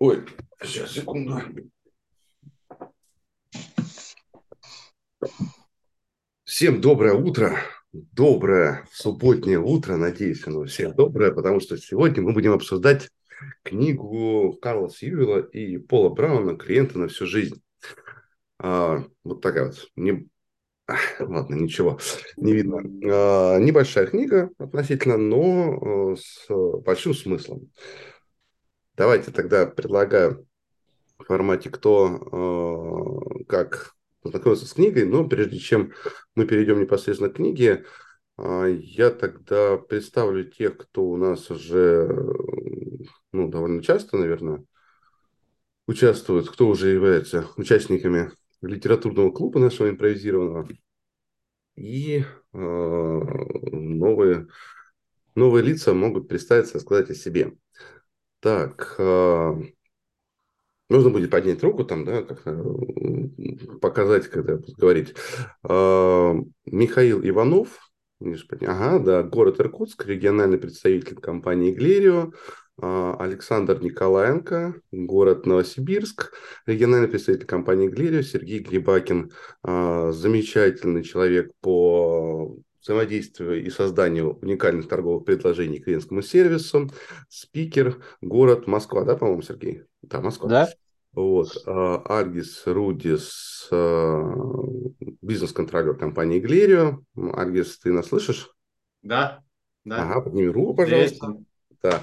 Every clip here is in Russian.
Ой, сейчас, секунду. Всем доброе утро. Доброе субботнее утро. Надеюсь, оно всем доброе, потому что сегодня мы будем обсуждать книгу Карла Сьюэлла и Пола Брауна «Клиенты на всю жизнь». А, вот такая вот. Не... ладно, ничего, не видно. А, небольшая книга относительно, но э, с большим смыслом. Давайте тогда предлагаю в формате кто э, как познакомиться с книгой, но прежде чем мы перейдем непосредственно к книге, э, я тогда представлю тех, кто у нас уже ну, довольно часто, наверное, участвует, кто уже является участниками литературного клуба нашего импровизированного. И э, новые, новые лица могут представиться, сказать о себе. Так, э, нужно будет поднять руку там, да, как показать, когда я буду говорить. Э, Михаил Иванов, ага, да, город Иркутск, региональный представитель компании Глерио. Александр Николаенко, город Новосибирск, региональный представитель компании Глерио, Сергей Грибакин, замечательный человек по взаимодействию и созданию уникальных торговых предложений клиентскому сервису. Спикер, город Москва, да, по-моему, Сергей? Да, Москва. Да. Вот. А, Аргис Рудис, а, бизнес-контролер компании Глерио. Аргис, ты нас слышишь? Да. да. Ага, подними руку, пожалуйста. Да,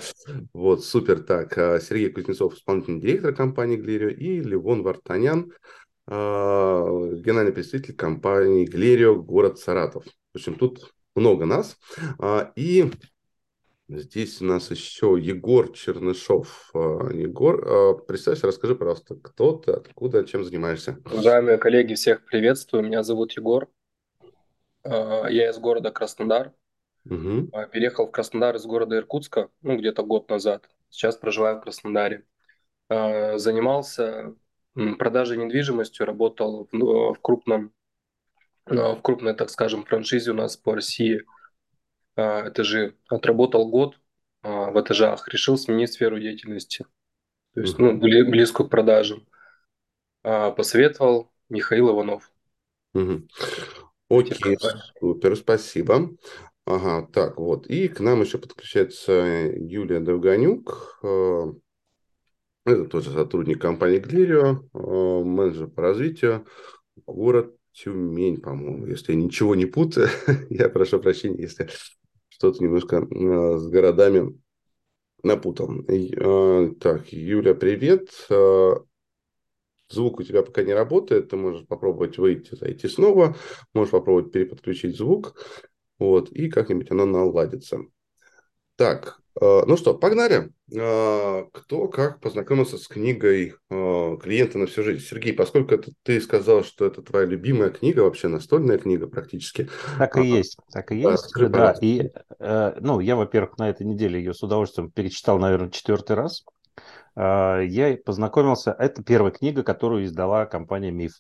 вот, супер. Так, а, Сергей Кузнецов, исполнительный директор компании Глерио, и Левон Вартанян, генеральный представитель компании Глерио, город Саратов. В общем, тут много нас. А, и здесь у нас еще Егор Чернышов. А, Егор, а, представься, расскажи, пожалуйста, кто ты, откуда, чем занимаешься? Уважаемые коллеги, всех приветствую. Меня зовут Егор. Я из города Краснодар. Угу. Переехал в Краснодар из города Иркутска, ну, где-то год назад. Сейчас проживаю в Краснодаре. Занимался продажей недвижимости, работал в крупном в крупной, так скажем, франшизе у нас по России а, этажи. Отработал год а, в этажах, решил сменить сферу деятельности. То есть, ну, близкую к продажам. А, посоветовал Михаил Иванов. Угу. Окей, супер, спасибо. Ага, так вот. И к нам еще подключается Юлия Довганюк. Это тоже сотрудник компании Глирио, менеджер по развитию, город Тюмень, по-моему, если я ничего не путаю. я прошу прощения, если что-то немножко э, с городами напутал. Э, так, Юля, привет. Э, звук у тебя пока не работает, ты можешь попробовать выйти, зайти снова, можешь попробовать переподключить звук, вот, и как-нибудь оно наладится. Так, ну что, погнали. Э, кто как познакомился с книгой э, «Клиенты на всю жизнь»? Сергей, поскольку это, ты сказал, что это твоя любимая книга, вообще настольная книга практически. Так и а, есть, так и есть. Да, да. И, ну, я, во-первых, на этой неделе ее с удовольствием перечитал, наверное, четвертый раз. Я познакомился, это первая книга, которую издала компания «Миф».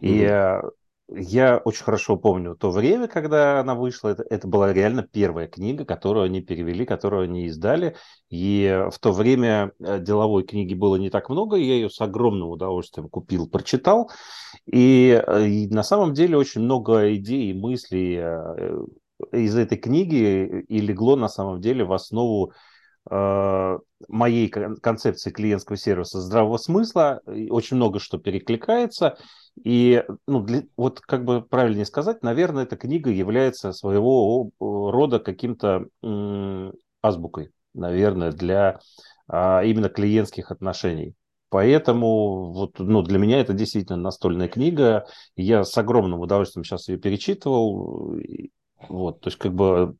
И угу я очень хорошо помню то время, когда она вышла. Это, это была реально первая книга, которую они перевели, которую они издали. И в то время э, деловой книги было не так много. Я ее с огромным удовольствием купил, прочитал. И, э, и на самом деле очень много идей и мыслей э, из этой книги и легло на самом деле в основу моей концепции клиентского сервиса здравого смысла. Очень много что перекликается. И, ну, для, вот как бы правильнее сказать, наверное, эта книга является своего рода каким-то азбукой, наверное, для а, именно клиентских отношений. Поэтому вот, ну, для меня это действительно настольная книга. Я с огромным удовольствием сейчас ее перечитывал. Вот, то есть как бы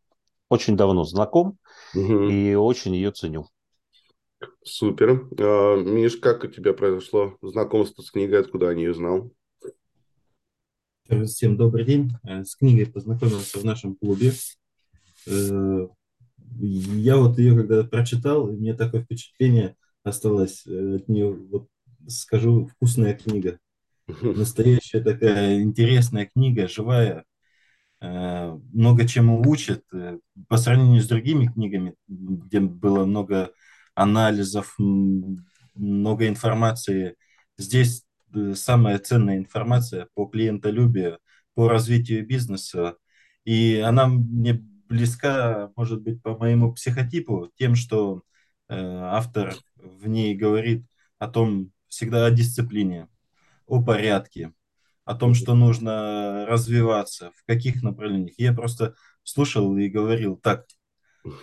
очень давно знаком угу. и очень ее ценю. Супер. А, Миш, как у тебя произошло знакомство с книгой, откуда о ней узнал? Всем добрый день. Э, с книгой познакомился в нашем клубе. Э, я вот ее когда прочитал, и мне такое впечатление осталось э, от нее, вот скажу, вкусная книга. Настоящая такая интересная книга, живая, много чему учит. По сравнению с другими книгами, где было много анализов, много информации. Здесь э, самая ценная информация по клиентолюбию, по развитию бизнеса. И она мне близка, может быть, по моему психотипу, тем, что э, автор в ней говорит о том, всегда о дисциплине, о порядке, о том, что нужно развиваться, в каких направлениях. Я просто слушал и говорил, так,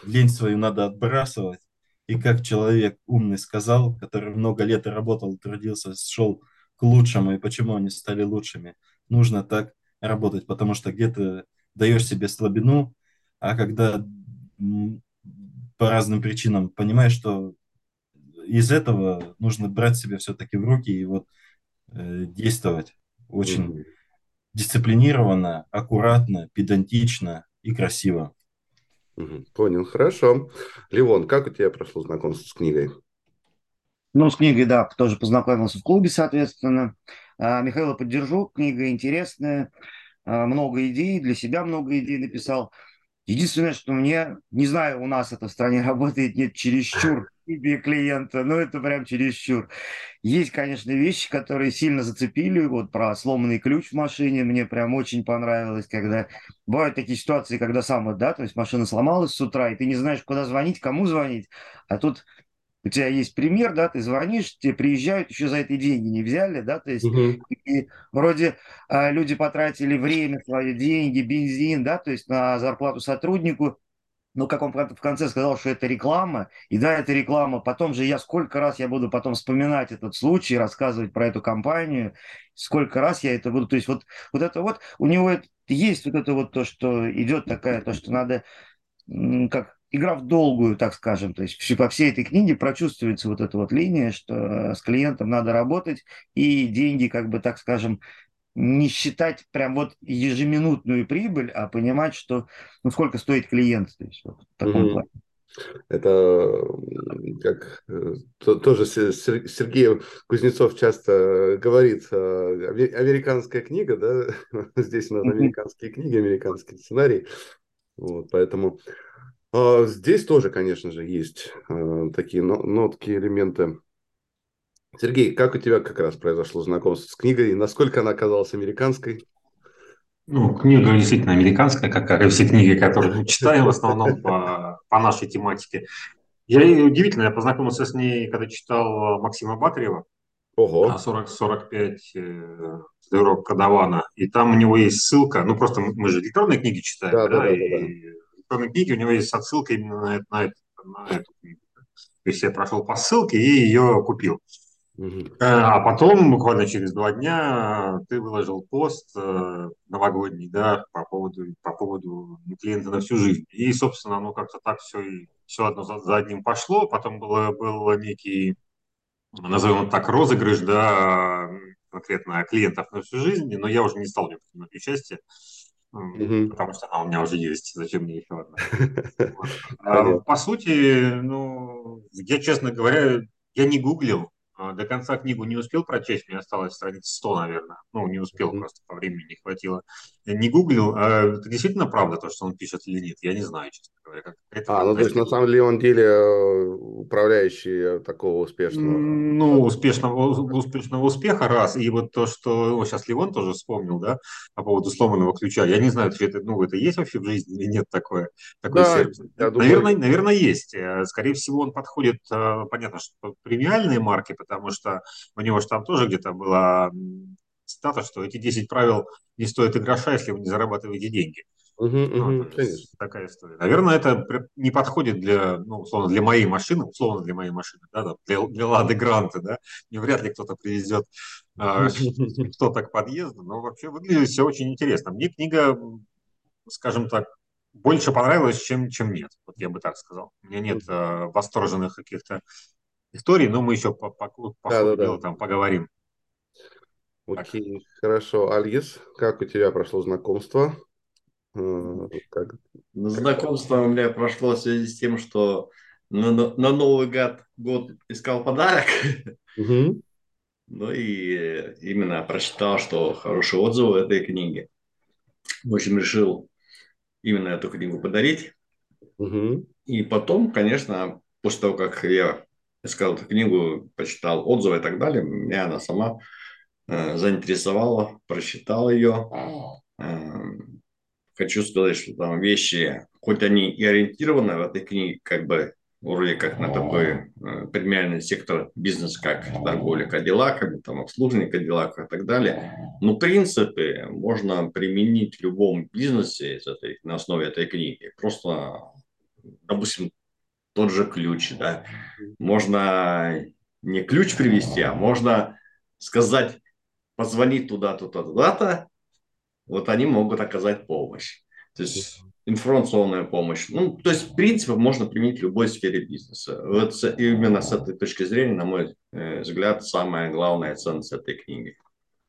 лень свою надо отбрасывать, и как человек умный сказал, который много лет работал, трудился, шел к лучшему, и почему они стали лучшими, нужно так работать, потому что где-то даешь себе слабину, а когда по разным причинам понимаешь, что из этого нужно брать себя все-таки в руки и вот э, действовать очень mm-hmm. дисциплинированно, аккуратно, педантично и красиво. Понял, хорошо. Ливон, как у тебя прошло знакомство с книгой? Ну, с книгой, да, тоже познакомился в клубе, соответственно. А, Михаила поддержу, книга интересная, а, много идей, для себя много идей написал. Единственное, что мне, не знаю, у нас это в стране работает, нет, чересчур тебе клиента, ну это прям чересчур. Есть, конечно, вещи, которые сильно зацепили, вот про сломанный ключ в машине, мне прям очень понравилось, когда бывают такие ситуации, когда сам да, то есть машина сломалась с утра, и ты не знаешь, куда звонить, кому звонить, а тут у тебя есть пример, да, ты звонишь, тебе приезжают, еще за эти деньги не взяли, да, то есть угу. и вроде а, люди потратили время, свои деньги, бензин, да, то есть на зарплату сотруднику, но как он в конце сказал, что это реклама, и да, это реклама, потом же я сколько раз я буду потом вспоминать этот случай, рассказывать про эту компанию, сколько раз я это буду, то есть вот, вот это вот, у него есть вот это вот то, что идет такая, то, что надо, как игра в долгую, так скажем. То есть по всей этой книге прочувствуется вот эта вот линия, что э, с клиентом надо работать, и деньги, как бы, так скажем, не считать прям вот ежеминутную прибыль, а понимать, что ну, сколько стоит клиент. То есть, вот, в таком mm-hmm. плане. Это как э, тоже Сергей Кузнецов часто говорит, американская книга, да, здесь у нас американские книги, американский сценарий, вот, поэтому здесь тоже, конечно же, есть а, такие нотки, элементы. Сергей, как у тебя как раз произошло знакомство с книгой? Насколько она оказалась американской? Ну, книга действительно американская, как и все книги, которые мы читаем в основном по, по нашей тематике. Я удивительно, я познакомился с ней, когда читал Максима Батарева. Ого. 40, 45 э, Кадавана. И там у него есть ссылка, ну просто мы же электронные книги читаем, да, да, да, и да электронной книги у него есть отсылка именно на, на, это, на эту книгу. То есть я прошел по ссылке и ее купил. Угу. А потом, буквально через два дня, ты выложил пост э, новогодний, да, по поводу, по поводу клиента на всю жизнь. И, собственно, ну как-то так все, и, все одно за, за одним пошло. Потом было, был некий, назовем так, розыгрыш, да, конкретно клиентов на всю жизнь, но я уже не стал в нем принимать участие угу. потому что она у меня уже есть, зачем мне еще одна. А, по сути, ну, я, честно говоря, я не гуглил, до конца книгу не успел прочесть, мне осталось страниц 100, наверное. Ну, не успел, просто по времени не хватило. Не гуглил. А это действительно правда, то, что он пишет или нет? Я не знаю, честно говоря. Как это, а, ну, то есть, на самом деле, он деле э, управляющий такого успешного... Ну, успешного, успешного успеха, раз. И вот то, что ну, сейчас Левон тоже вспомнил, да, по поводу сломанного ключа. Я не знаю, что это, ну, это есть вообще в жизни или нет такое, такой да, сервис. Наверное, думаю... наверное, есть. Э, скорее всего, он подходит, э, понятно, что премиальные марки, потому что у него же там тоже где-то была цитата, что эти 10 правил не стоят и гроша, если вы не зарабатываете деньги. Угу, ну, угу, такая история. Наверное, это не подходит для, ну, условно, для моей машины, условно для моей машины, да, для, для Лады Гранта, да, не вряд ли кто-то привезет а, что-то к подъезду, но вообще выглядит все очень интересно. Мне книга, скажем так, больше понравилась, чем, чем нет, вот я бы так сказал. У меня нет э, восторженных каких-то истории, но мы еще по, по, по да, ходу да, дела да. там поговорим. Окей, так. хорошо. Альгис, как у тебя прошло знакомство? Э, как, Знакомство у меня прошло в связи с тем, что на, на Новый год, год искал подарок. Угу. Ну и именно прочитал, что хорошие отзывы этой книги. В общем, решил именно эту книгу подарить. Угу. И потом, конечно, после того, как я искал эту книгу, почитал отзывы и так далее. Меня она сама э, заинтересовала, прочитал ее. Э, хочу сказать, что там вещи, хоть они и ориентированы в этой книге, как бы вроде как на такой э, премиальный сектор бизнеса, как торговля кадиллаками, там, обслуживание кадиллаков и так далее. Но принципы можно применить в любом бизнесе из этой, на основе этой книги. Просто, допустим, тот же ключ, да. Можно не ключ привести, а можно сказать, позвонить туда-то, туда-то, вот они могут оказать помощь. То есть информационная помощь. Ну, то есть, в принципе, можно применить в любой сфере бизнеса. Вот именно с этой точки зрения, на мой э, взгляд, самая главная ценность этой книги.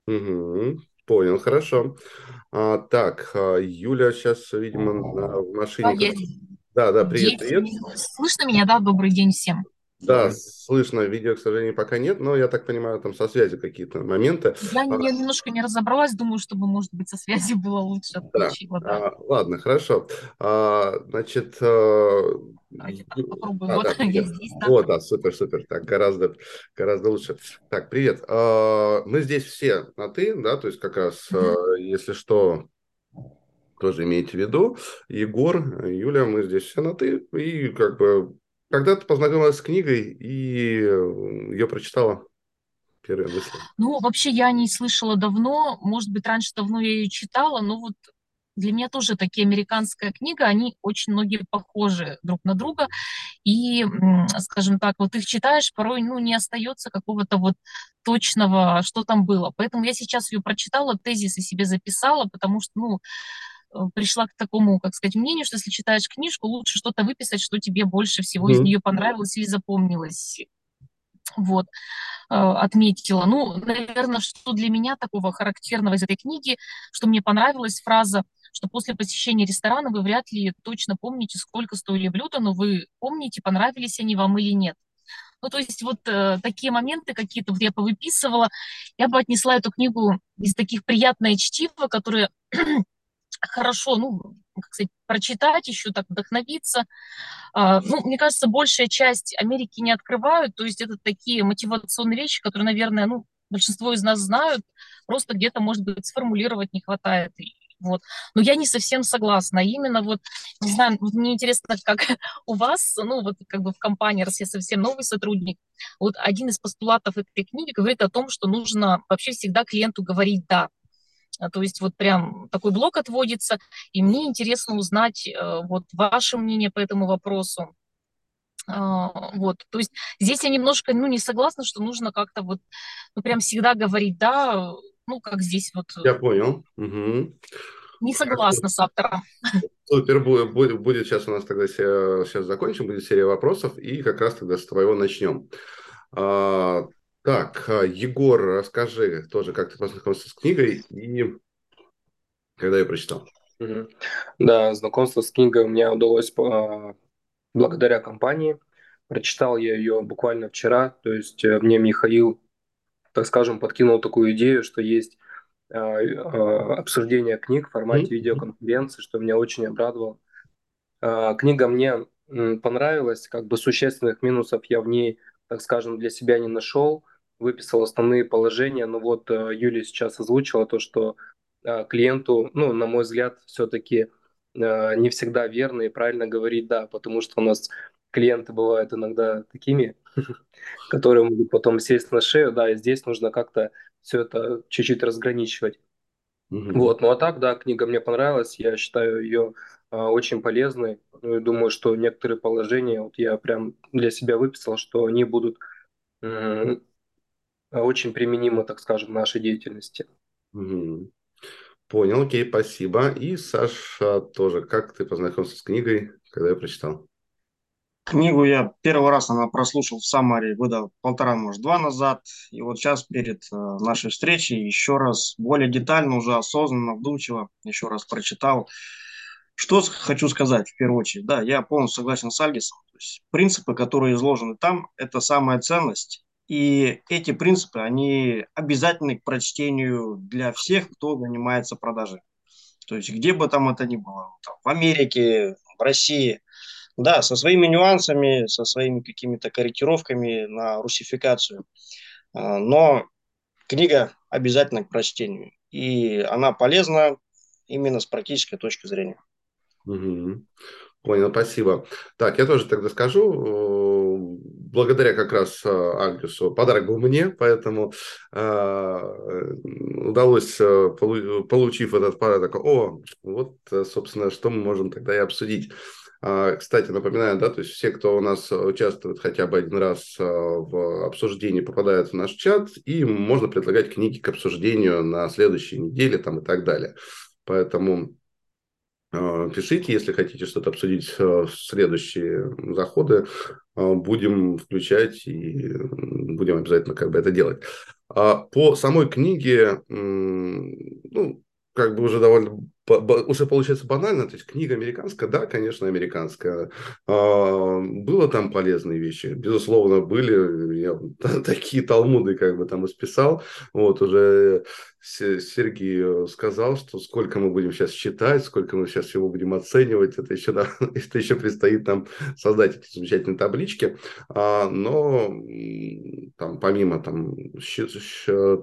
Угу, понял, хорошо. А, так, а, Юля сейчас, видимо, в машине. Да, да, привет, привет. Слышно меня, да? Добрый день всем. Да, слышно, видео, к сожалению, пока нет, но я так понимаю, там со связью какие-то моменты. Я, а, я немножко не разобралась, думаю, чтобы, может быть, со связью было лучше. Да. да. А, ладно, хорошо. А, значит, а, попробую. А, вот да, я здесь. Да. Вот, да, супер, супер. Так, гораздо, гораздо лучше. Так, привет. А, мы здесь все на «ты», да, то есть как раз, mm-hmm. если что, тоже имейте в виду. Егор, Юля, мы здесь все на «ты», и как бы когда ты познакомилась с книгой и э, ее прочитала? Первые мысли. Ну, вообще я не слышала давно. Может быть, раньше давно я ее читала, но вот для меня тоже такие американская книга, они очень многие похожи друг на друга. И, скажем так, вот их читаешь, порой ну, не остается какого-то вот точного, что там было. Поэтому я сейчас ее прочитала, тезисы себе записала, потому что, ну, пришла к такому, как сказать, мнению, что если читаешь книжку, лучше что-то выписать, что тебе больше всего mm-hmm. из нее понравилось или запомнилось. Вот, э, отметила. Ну, наверное, что для меня такого характерного из этой книги, что мне понравилась фраза, что после посещения ресторана вы вряд ли точно помните, сколько стоили блюда, но вы помните, понравились они вам или нет. Ну, то есть вот э, такие моменты какие-то вот я повыписывала, я бы отнесла эту книгу из таких приятное чтиво, которые хорошо, ну, как сказать, прочитать еще, так вдохновиться. А, ну, мне кажется, большая часть Америки не открывают, то есть это такие мотивационные вещи, которые, наверное, ну, большинство из нас знают, просто где-то, может быть, сформулировать не хватает. Вот. Но я не совсем согласна. Именно вот, не знаю, мне интересно, как у вас, ну, вот как бы в компании, раз я совсем новый сотрудник, вот один из постулатов этой книги говорит о том, что нужно вообще всегда клиенту говорить «да». А, то есть вот прям такой блок отводится, и мне интересно узнать э, вот ваше мнение по этому вопросу. А, вот, то есть здесь я немножко, ну, не согласна, что нужно как-то вот, ну, прям всегда говорить «да», ну, как здесь вот. Я понял. Угу. Не согласна с автором. Супер, будет, будет сейчас у нас тогда, сейчас закончим, будет серия вопросов, и как раз тогда с твоего начнем. Так, а, Егор, расскажи тоже, как ты познакомился с книгой и когда я прочитал. Да, знакомство с книгой у меня удалось а, благодаря компании. Прочитал я ее буквально вчера, то есть э, мне Михаил, так скажем, подкинул такую идею, что есть а, обсуждение книг в формате видеоконференции, что меня очень обрадовало. Книга мне понравилась, как бы существенных минусов я в ней, так скажем, для себя не нашел выписал основные положения. Но вот э, Юлия сейчас озвучила то, что э, клиенту, ну, на мой взгляд, все-таки э, не всегда верно и правильно говорить «да», потому что у нас клиенты бывают иногда такими, которые могут потом сесть на шею, да, и здесь нужно как-то все это чуть-чуть разграничивать. Вот, ну а так, да, книга мне понравилась, я считаю ее очень полезной. Ну, и думаю, что некоторые положения, вот я прям для себя выписал, что они будут очень применимо, так скажем, в нашей деятельности. Угу. Понял, окей, спасибо. И Саша тоже, как ты познакомился с книгой, когда я прочитал? Книгу я первый раз она прослушал в Самаре года полтора, может, два назад. И вот сейчас перед э, нашей встречей еще раз более детально, уже осознанно, вдумчиво еще раз прочитал. Что хочу сказать в первую очередь? Да, я полностью согласен с Альгисом. То есть принципы, которые изложены там, это самая ценность. И эти принципы, они обязательны к прочтению для всех, кто занимается продажей. То есть где бы там это ни было, там, в Америке, в России. Да, со своими нюансами, со своими какими-то корректировками на русификацию. А, но книга обязательно к прочтению. И она полезна именно с практической точки зрения. Угу. Понял, спасибо. Так, я тоже тогда скажу, благодаря как раз а, Альгису подарок был мне, поэтому э, удалось, а, получив этот подарок, о, вот, собственно, что мы можем тогда и обсудить. Кстати, напоминаю, да, то есть все, кто у нас участвует хотя бы один раз в обсуждении, попадают в наш чат, и можно предлагать книги к обсуждению на следующей неделе там, и так далее. Поэтому Э, пишите, если хотите что-то обсудить э, в следующие заходы. Э, будем включать и будем обязательно как бы это делать. А по самой книге, ну, как бы уже довольно уже получается банально, то есть книга американская, да, конечно, американская. А, было там полезные вещи, безусловно, были. Я такие талмуды как бы там исписал. Вот уже Сергей сказал, что сколько мы будем сейчас считать, сколько мы сейчас всего будем оценивать, это еще, это еще предстоит нам создать эти замечательные таблички. А, но там помимо там,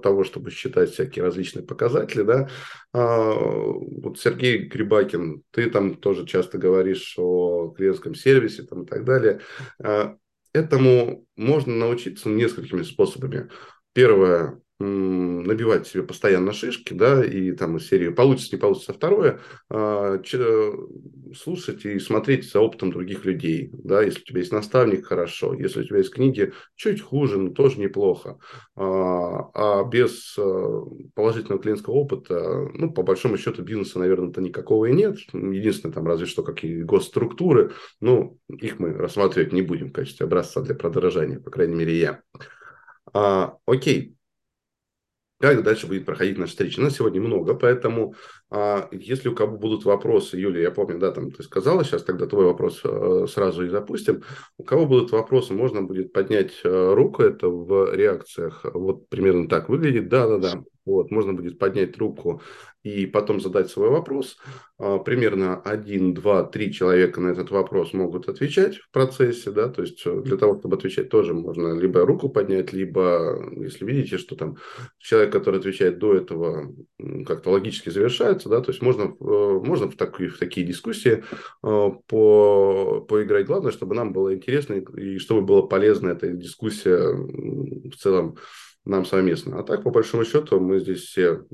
того, чтобы считать всякие различные показатели, да, а, вот Сергей Грибакин, ты там тоже часто говоришь о клиентском сервисе там, и так далее. А, этому можно научиться несколькими способами. Первое, набивать себе постоянно шишки, да, и там из серии получится, не получится. Второе, а, слушать и смотреть за опытом других людей, да, если у тебя есть наставник, хорошо, если у тебя есть книги, чуть хуже, но тоже неплохо. А, а без а, положительного клиентского опыта, ну, по большому счету, бизнеса, наверное-то никакого и нет. Единственное, там, разве что какие госструктуры, ну, их мы рассматривать не будем в качестве образца для продорожания, по крайней мере, я. А, окей, как дальше будет проходить наша встреча. Нас сегодня много, поэтому а, если у кого будут вопросы, Юлия, я помню, да, там ты сказала, сейчас тогда твой вопрос а, сразу и запустим. У кого будут вопросы, можно будет поднять а, руку, это в реакциях вот примерно так выглядит, да-да-да. Вот, можно будет поднять руку и потом задать свой вопрос. А, примерно один, два, три человека на этот вопрос могут отвечать в процессе, да, то есть э, для того, чтобы отвечать, тоже можно либо руку поднять, либо, если видите, что там человек, который отвечает до этого, как-то логически завершается, да, то есть можно, э, можно в, такие, в такие дискуссии э, по, поиграть. Главное, чтобы нам было интересно и чтобы была полезна эта дискуссия в целом нам совместно. А так, по большому счету, мы здесь все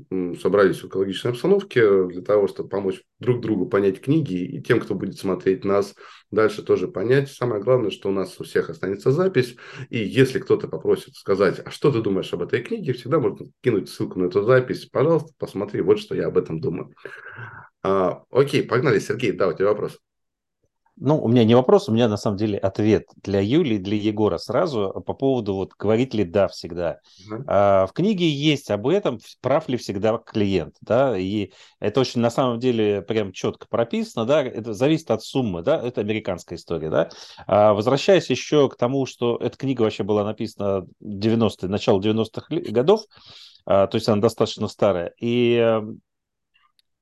собрались в экологичной обстановке для того, чтобы помочь друг другу понять книги и тем, кто будет смотреть нас, дальше тоже понять. Самое главное, что у нас у всех останется запись. И если кто-то попросит сказать, а что ты думаешь об этой книге, всегда можно кинуть ссылку на эту запись. Пожалуйста, посмотри, вот что я об этом думаю. А, окей, погнали, Сергей, да, у тебя вопрос. Ну, у меня не вопрос, у меня на самом деле ответ для Юли, для Егора сразу по поводу вот говорит ли да всегда. Uh-huh. А, в книге есть об этом, прав ли всегда клиент, да, и это очень на самом деле прям четко прописано, да, это зависит от суммы, да, это американская история, да. А, возвращаясь еще к тому, что эта книга вообще была написана в 90-е, начало 90-х годов, а, то есть она достаточно старая, и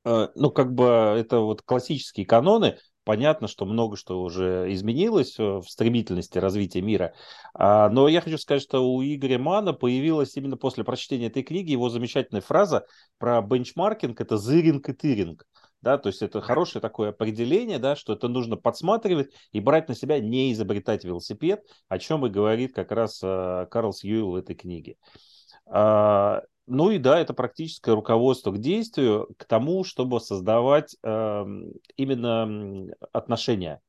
э, ну, как бы это вот классические каноны, понятно, что много что уже изменилось в стремительности развития мира. А, но я хочу сказать, что у Игоря Мана появилась именно после прочтения этой книги его замечательная фраза про бенчмаркинг – это зыринг и тыринг. Да, то есть это хорошее такое определение, да, что это нужно подсматривать и брать на себя, не изобретать велосипед, о чем и говорит как раз э, Карл Сьюэлл в этой книге. А, ну и да, это практическое руководство к действию, к тому, чтобы создавать э, именно отношения.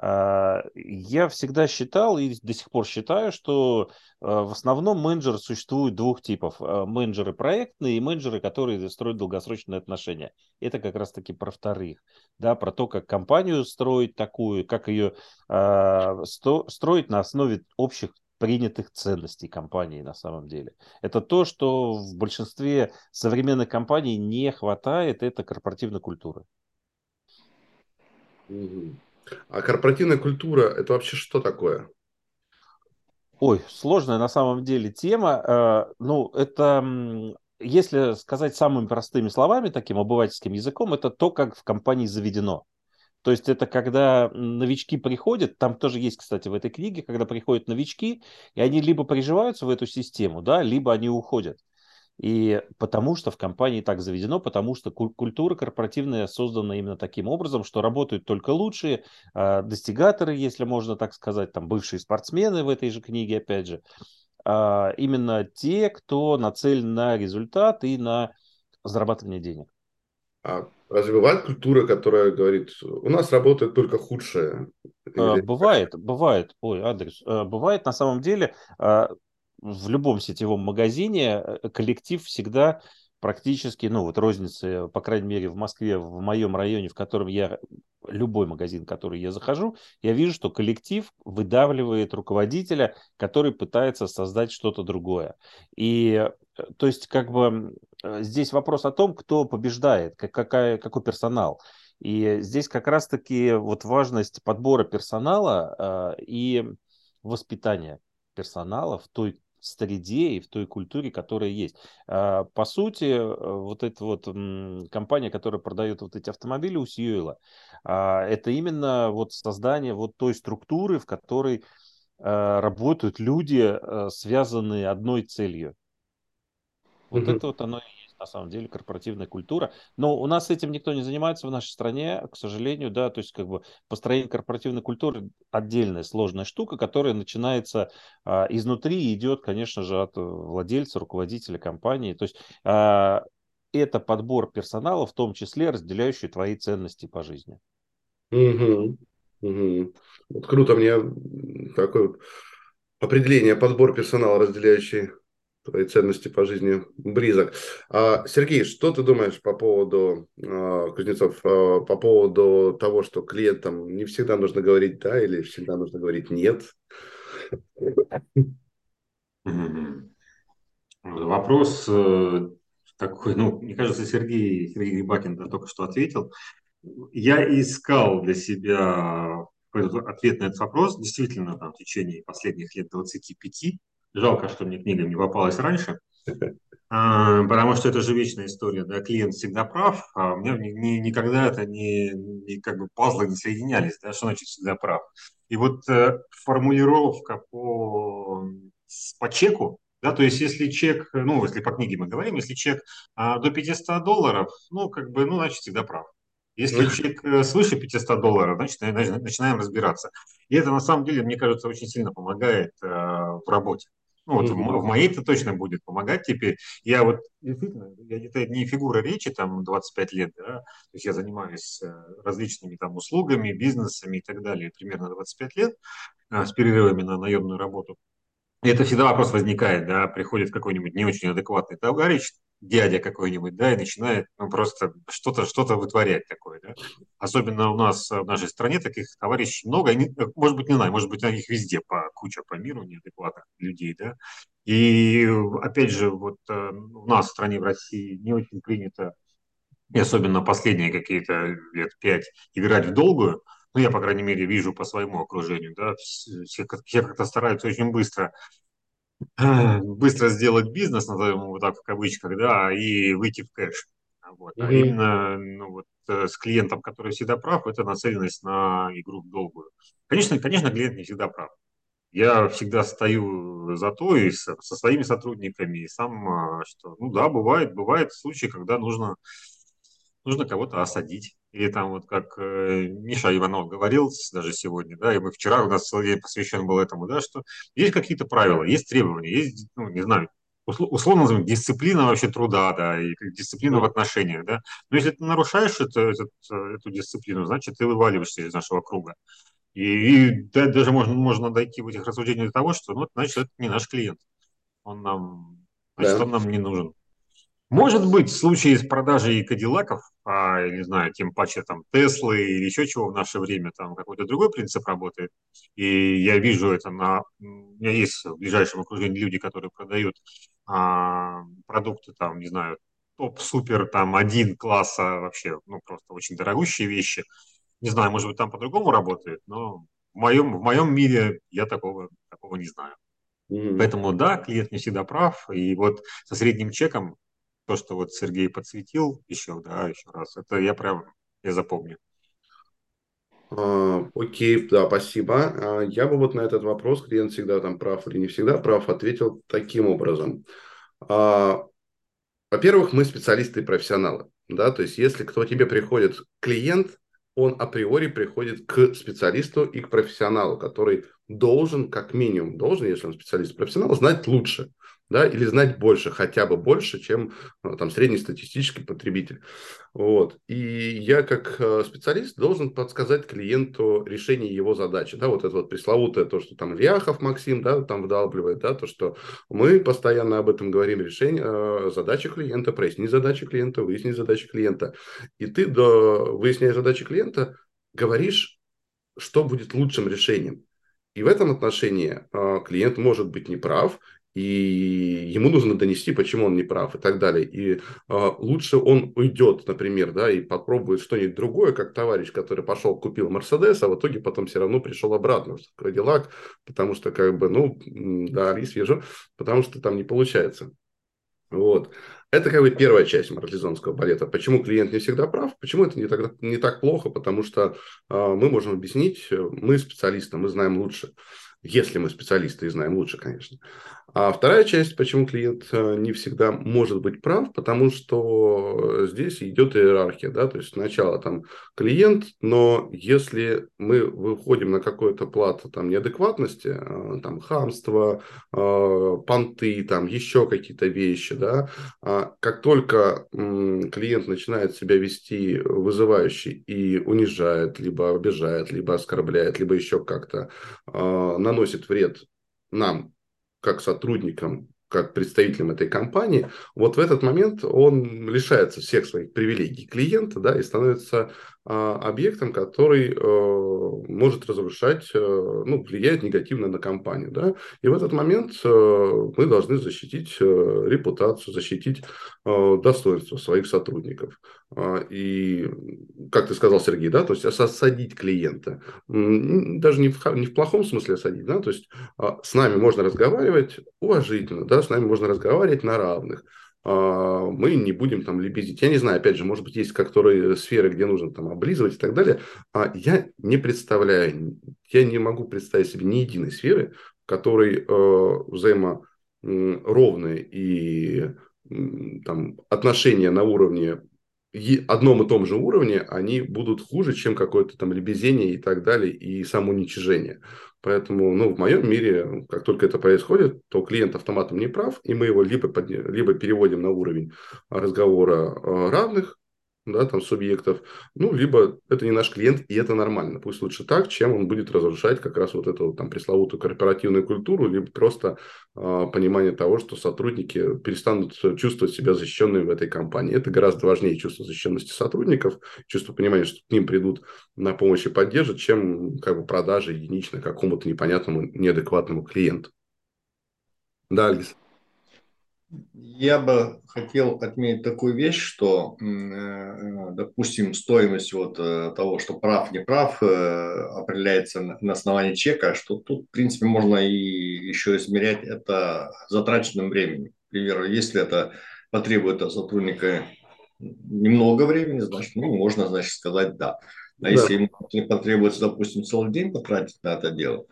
Э, я всегда считал и до сих пор считаю, что э, в основном менеджеры существуют двух типов. Э, менеджеры проектные и менеджеры, которые строят долгосрочные отношения. Это как раз-таки про вторых. Да, про то, как компанию строить такую, как ее э, сто, строить на основе общих принятых ценностей компании на самом деле. Это то, что в большинстве современных компаний не хватает, это корпоративной культуры. А корпоративная культура – это вообще что такое? Ой, сложная на самом деле тема. Э, ну, это, если сказать самыми простыми словами, таким обывательским языком, это то, как в компании заведено. То есть это когда новички приходят, там тоже есть, кстати, в этой книге, когда приходят новички, и они либо приживаются в эту систему, да, либо они уходят. И потому что в компании так заведено, потому что культура корпоративная создана именно таким образом, что работают только лучшие э, достигаторы, если можно так сказать, там бывшие спортсмены в этой же книге, опять же, э, именно те, кто нацелен на результат и на зарабатывание денег. А разве бывает культура, которая говорит, у нас работает только худшее? Или... Бывает, бывает, ой, адрес, бывает на самом деле, в любом сетевом магазине э, коллектив всегда практически, ну вот розницы, по крайней мере в Москве, в моем районе, в котором я, любой магазин, в который я захожу, я вижу, что коллектив выдавливает руководителя, который пытается создать что-то другое. И то есть как бы э, здесь вопрос о том, кто побеждает, какая, какой персонал. И здесь как раз-таки вот важность подбора персонала э, и воспитания персонала в той среде и в той культуре, которая есть. А, по сути, э, вот эта вот компания, которая продает вот эти автомобили у Сьюэла, а, это именно вот создание вот той структуры, в которой а, работают люди, э, связанные одной целью. Вот mm-hmm. это вот оно и на самом деле корпоративная культура. Но у нас этим никто не занимается в нашей стране, к сожалению, да, то есть как бы построение корпоративной культуры отдельная сложная штука, которая начинается а, изнутри и идет, конечно же, от владельца, руководителя компании. То есть а, это подбор персонала, в том числе разделяющий твои ценности по жизни. Угу. Угу. Вот круто мне такое определение подбор персонала, разделяющий твои ценности по жизни близок. А, Сергей, что ты думаешь по поводу, а, Кузнецов, а, по поводу того, что клиентам не всегда нужно говорить «да» или всегда нужно говорить «нет»? Вопрос э, такой, ну, мне кажется, Сергей, Сергей Грибакин да, только что ответил. Я искал для себя ответ на этот вопрос, действительно, там, в течение последних лет 25, Жалко, что мне книга не попалась раньше, а, потому что это же вечная история, да, клиент всегда прав, а у меня ни, ни, никогда это не, не как бы пазлы не соединялись, да, что значит всегда прав. И вот э, формулировка по, по чеку, да, то есть если чек, ну, если по книге мы говорим, если чек а, до 500 долларов, ну, как бы, ну, значит, всегда прав. Если чек э, свыше 500 долларов, значит, начинаем разбираться. И это, на самом деле, мне кажется, очень сильно помогает э, в работе. Ну, вот mm-hmm. в, моей это точно будет помогать теперь. Я вот действительно, я, это не фигура речи, там 25 лет, да, то есть я занимаюсь э, различными там услугами, бизнесами и так далее, примерно 25 лет а, с перерывами на наемную работу. И это всегда вопрос возникает, да, приходит какой-нибудь не очень адекватный товарищ, дядя какой-нибудь, да, и начинает ну, просто что-то что вытворять такое, да. Особенно у нас в нашей стране таких товарищей много, они, может быть, не знаю, может быть, их везде по куча по миру неадекватных людей, да. И опять же, вот э, у нас в стране, в России, не очень принято, и особенно последние какие-то лет пять, играть в долгую, ну, я, по крайней мере, вижу по своему окружению, да, все, все как-то стараются очень быстро быстро сделать бизнес, назовем его так в кавычках, да, и выйти в кэш. Вот. Mm-hmm. А именно ну, вот, э, с клиентом, который всегда прав, это нацеленность на игру в долгую. Конечно, конечно, клиент не всегда прав. Я всегда стою за то и со, со своими сотрудниками, и сам, а, что, ну да, бывает, бывает случаи, когда нужно, нужно кого-то осадить. Или там вот как э, Миша Иванов говорил даже сегодня, да, и мы вчера, у нас целый день посвящен был этому, да, что есть какие-то правила, есть требования, есть, ну, не знаю, условно назовем, дисциплина вообще труда, да, и дисциплина в отношениях, да. Но если ты нарушаешь это, этот, эту дисциплину, значит, ты вываливаешься из нашего круга. И, и да, даже можно, можно дойти в этих рассуждениях до того, что, ну, значит, это не наш клиент. Он нам, значит, да. он нам не нужен. Может быть, в случае с продажей кадиллаков, а, не знаю, тем паче там Теслы или еще чего в наше время, там какой-то другой принцип работает. И я вижу это на... У меня есть в ближайшем окружении люди, которые продают а, продукты, там, не знаю, топ-супер, там, один класса вообще, ну, просто очень дорогущие вещи. Не знаю, может быть, там по-другому работает, но в моем, в моем мире я такого, такого не знаю. Mm-hmm. Поэтому да, клиент не всегда прав. И вот со средним чеком то, что вот Сергей подсветил еще, да, еще раз, это я прям, я запомню. А, окей, да, спасибо. А, я бы вот на этот вопрос, клиент всегда там прав или не всегда прав, ответил таким образом. А, во-первых, мы специалисты и профессионалы. Да? То есть, если кто тебе приходит, клиент, он априори приходит к специалисту и к профессионалу, который должен, как минимум, должен, если он специалист-профессионал, знать лучше да, или знать больше, хотя бы больше, чем э, там среднестатистический потребитель. Вот. И я как э, специалист должен подсказать клиенту решение его задачи. Да, вот это вот пресловутое, то, что там Ильяхов Максим, да, там вдалбливает, да, то, что мы постоянно об этом говорим, решение, э, задачи клиента, проясни задачи клиента, выясни задачи клиента. И ты, до, выясняя задачи клиента, говоришь, что будет лучшим решением. И в этом отношении клиент может быть неправ, и ему нужно донести, почему он не прав и так далее. И э, лучше он уйдет, например, да, и попробует что-нибудь другое, как товарищ, который пошел, купил Мерседес, а в итоге потом все равно пришел обратно в Кадиллак, потому что, как бы, ну, да, рис вижу, потому что там не получается. Вот. Это как бы первая часть марлезонского балета. Почему клиент не всегда прав? Почему это не так, не так плохо? Потому что э, мы можем объяснить, мы специалисты, мы знаем лучше. Если мы специалисты и знаем лучше, конечно. А вторая часть, почему клиент э, не всегда может быть прав, потому что здесь идет иерархия, да, то есть сначала там клиент, но если мы выходим на какую-то плату там неадекватности, э, там хамство, э, понты, там еще какие-то вещи, да, а как только клиент начинает себя вести вызывающе и унижает, либо обижает, либо оскорбляет, либо еще как-то наносит вред нам, как сотрудникам, как представителем этой компании, вот в этот момент он лишается всех своих привилегий клиента, да, и становится объектом, который э, может разрушать, э, ну, влияет негативно на компанию, да, и в этот момент э, мы должны защитить репутацию, защитить достоинство своих сотрудников. Э, и, как ты сказал, Сергей, да, то есть осадить клиента, даже не в, не в плохом смысле осадить, да, то есть э, с нами можно разговаривать уважительно, да, с нами можно разговаривать на равных, а, мы не будем там лебезить. Я не знаю, опять же, может быть, есть которые сферы, где нужно там облизывать и так далее. А я не представляю, я не могу представить себе ни единой сферы, в которой э, взаиморовные и там, отношения на уровне одном и том же уровне, они будут хуже, чем какое-то там лебезение и так далее, и самоуничижение. Поэтому, ну, в моем мире, как только это происходит, то клиент автоматом не прав, и мы его либо, под, либо переводим на уровень разговора э, равных, да, там, субъектов, ну, либо это не наш клиент, и это нормально. Пусть лучше так, чем он будет разрушать как раз вот эту там пресловутую корпоративную культуру, либо просто э, понимание того, что сотрудники перестанут чувствовать себя защищенными в этой компании. Это гораздо важнее чувство защищенности сотрудников, чувство понимания, что к ним придут на помощь и поддержат, чем как бы продажи единично какому-то непонятному, неадекватному клиенту. Да, Алис. Я бы хотел отметить такую вещь, что, э, допустим, стоимость вот э, того, что прав, не прав, э, определяется на основании чека, что тут, в принципе, можно и еще измерять это затраченным временем. К примеру, если это потребует от сотрудника немного времени, значит, ну, можно, значит, сказать «да». А да. если ему потребуется, допустим, целый день потратить на это дело,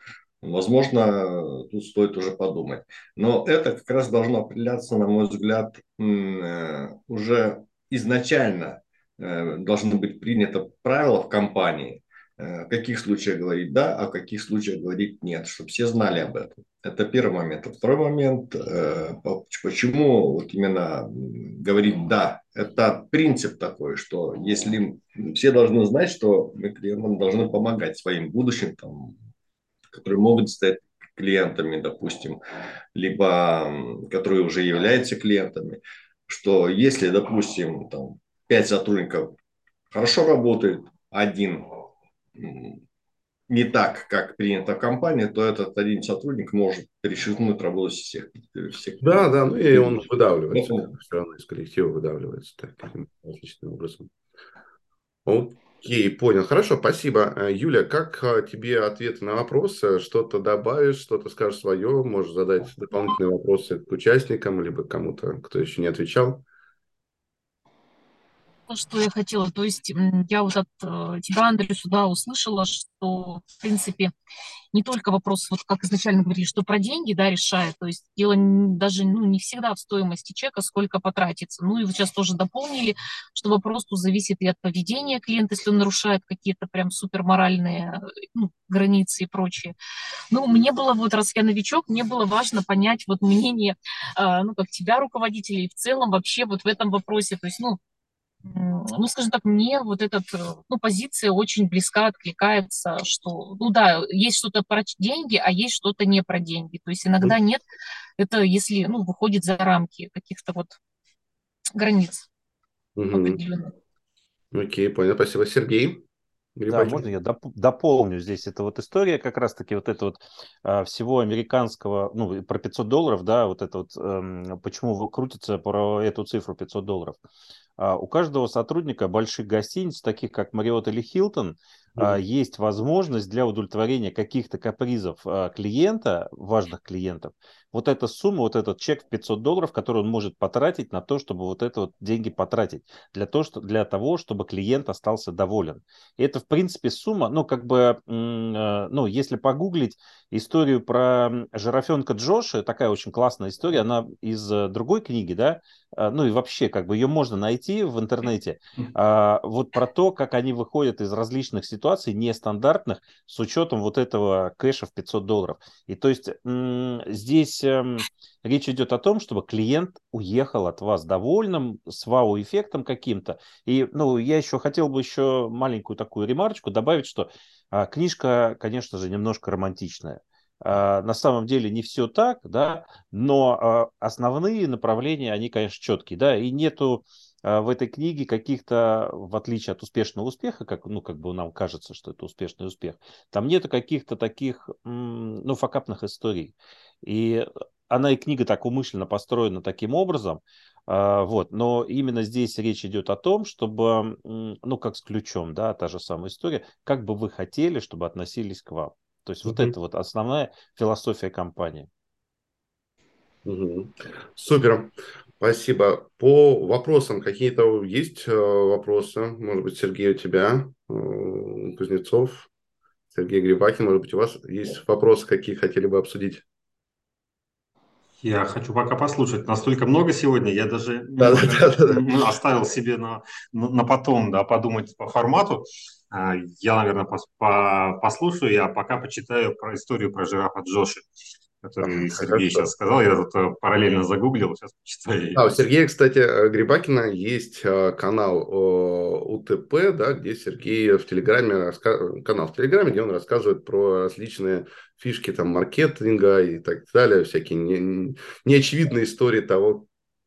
Возможно, тут стоит уже подумать. Но это как раз должно определяться, на мой взгляд, э, уже изначально э, должно быть принято правило в компании, э, в каких случаях говорить да, а в каких случаях говорить нет, чтобы все знали об этом. Это первый момент. А второй момент, почему вот именно говорить да, это принцип такой, что если все должны знать, что мы клиентам должны помогать своим будущим там, которые могут стать клиентами, допустим, либо которые уже являются клиентами, что если, допустим, там, 5 сотрудников хорошо работает, один не так, как принято в компании, то этот один сотрудник может перечеркнуть работу всех. всех да, да, ну и он выдавливается, Поэтому... все равно из коллектива выдавливается таким различным образом. Вот Окей, понял. Хорошо, спасибо. Э, Юля, как э, тебе ответы на вопросы? Что-то добавишь, что-то скажешь свое? Можешь задать дополнительные вопросы к участникам, либо кому-то, кто еще не отвечал? Что я хотела. То есть я вот от э, тебя, Андрей, сюда услышала, что, в принципе, не только вопрос, вот как изначально говорили, что про деньги, да, решает. То есть дело даже ну, не всегда в стоимости чека, сколько потратится. Ну и вы сейчас тоже дополнили, что вопрос тут зависит и от поведения клиента, если он нарушает какие-то прям суперморальные ну, границы и прочее. Ну, мне было вот, раз я новичок, мне было важно понять вот мнение, э, ну, как тебя, руководителей, в целом вообще вот в этом вопросе. То есть, ну, ну, скажем так, мне вот эта ну, позиция очень близка, откликается, что, ну да, есть что-то про деньги, а есть что-то не про деньги. То есть иногда нет, это если, ну, выходит за рамки каких-то вот границ угу. Окей, понял, спасибо. Сергей? Да, можно я доп- дополню здесь. Это вот история как раз-таки вот это вот а, всего американского, ну, про 500 долларов, да, вот это вот, эм, почему крутится про эту цифру 500 долларов. А, у каждого сотрудника больших гостиниц, таких как Marriott или Hilton, mm-hmm. есть возможность для удовлетворения каких-то капризов а, клиента, важных клиентов, вот эта сумма, вот этот чек в 500 долларов, который он может потратить на то, чтобы вот это вот деньги потратить, для, того, что, для того, чтобы клиент остался доволен. И это, в принципе, сумма, ну, как бы, ну, если погуглить историю про жирафенка Джоша, такая очень классная история, она из э, другой книги, да, ну и вообще, как бы ее можно найти в интернете, вот про то, как они выходят из различных ситуаций, нестандартных с учетом вот этого кэша в 500 долларов. И то есть здесь эм, речь идет о том, чтобы клиент уехал от вас довольным, с вау-эффектом каким-то. И ну, я еще хотел бы еще маленькую такую ремарочку добавить, что а, книжка, конечно же, немножко романтичная. А, на самом деле не все так, да, но а, основные направления, они, конечно, четкие, да, и нету а, в этой книге каких-то, в отличие от успешного успеха, как, ну, как бы нам кажется, что это успешный успех, там нету каких-то таких, ну, факапных историй. И она и книга так умышленно построена таким образом, а, вот, но именно здесь речь идет о том, чтобы, ну, как с ключом, да, та же самая история, как бы вы хотели, чтобы относились к вам. То есть mm-hmm. вот это вот основная философия компании. Угу. Супер. Спасибо. По вопросам какие-то есть э, вопросы? Может быть, Сергей, у тебя, э, Кузнецов, Сергей Грибакин, может быть, у вас есть вопросы, какие хотели бы обсудить? Я хочу пока послушать. Настолько много сегодня, я даже да, да, да, оставил себе на, на потом да, подумать по формату. А, я, наверное, пос, по, послушаю, я пока почитаю про историю про жирафа Джоши который Сергей Хорошо. сейчас сказал. Я тут э, параллельно загуглил, сейчас почитаю. А, у Сергея, кстати, э, Грибакина есть э, канал УТП, да, где Сергей в Телеграме, канал в Телеграме, где он рассказывает про различные фишки там маркетинга и так далее, всякие не, неочевидные истории того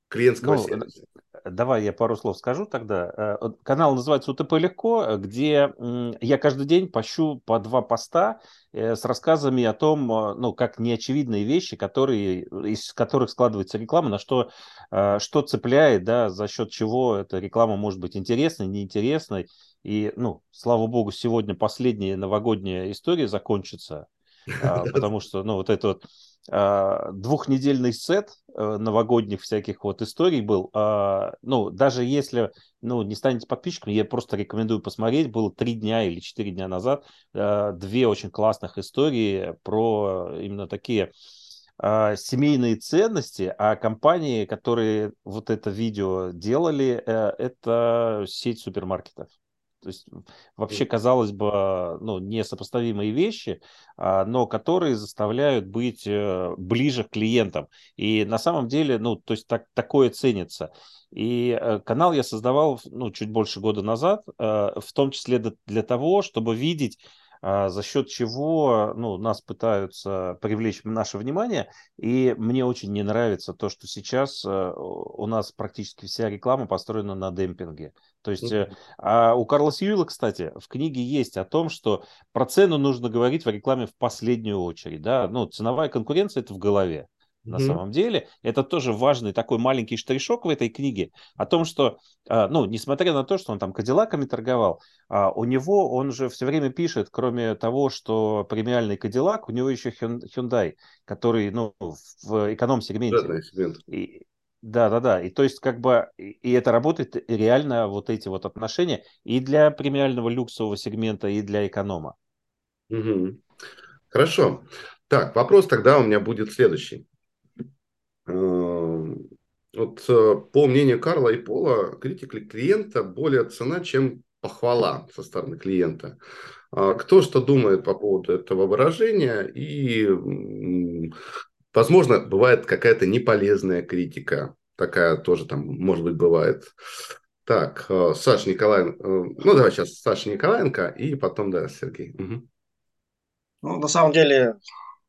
клиентского ну, сервиса. Давай я пару слов скажу тогда. Э, канал называется УТП Легко, где я каждый день пощу по два поста э, с рассказами о том, э, ну, как неочевидные вещи, которые, из которых складывается реклама, на что, что цепляет, да, за счет чего эта реклама может быть интересной, неинтересной. И, ну, слава богу, сегодня последняя новогодняя история закончится, потому что, ну, вот это вот а, двухнедельный сет э, новогодних всяких вот историй был. А, ну, даже если ну, не станете подписчиком, я просто рекомендую посмотреть. Было три дня или четыре дня назад а, две очень классных истории про именно такие семейные ценности, а компании, которые вот это видео делали, э, это сеть супермаркетов. То есть вообще, казалось бы, ну, несопоставимые вещи, а, но которые заставляют быть э, ближе к клиентам. И на самом деле, ну, то есть так, такое ценится. И э, канал я создавал, ну, чуть больше года назад, э, в том числе для того, чтобы видеть за счет чего ну, нас пытаются привлечь наше внимание. И мне очень не нравится то, что сейчас э, у нас практически вся реклама построена на демпинге. То есть mm-hmm. а у Карла Сьюила, кстати, в книге есть о том, что про цену нужно говорить в рекламе в последнюю очередь. Да? Ну, ценовая конкуренция – это в голове на mm-hmm. самом деле. Это тоже важный такой маленький штришок в этой книге о том, что, а, ну, несмотря на то, что он там Кадиллаками торговал, а, у него, он же все время пишет, кроме того, что премиальный Кадиллак, у него еще Hyundai, который, ну, в эконом-сегменте. И, Да, да, да. И то есть как бы и это работает реально вот эти вот отношения и для премиального люксового сегмента, и для эконома. Угу. Хорошо. Так, вопрос тогда у меня будет следующий. Эм, вот э, по мнению Карла и Пола, критика клиента более цена, чем похвала со стороны клиента. А кто что думает по поводу этого выражения и Возможно, бывает какая-то неполезная критика. Такая тоже там, может быть, бывает. Так, э, Саша Николаенко. Э, ну, давай сейчас Саша Николаенко и потом, да, Сергей. Угу. Ну, на самом деле,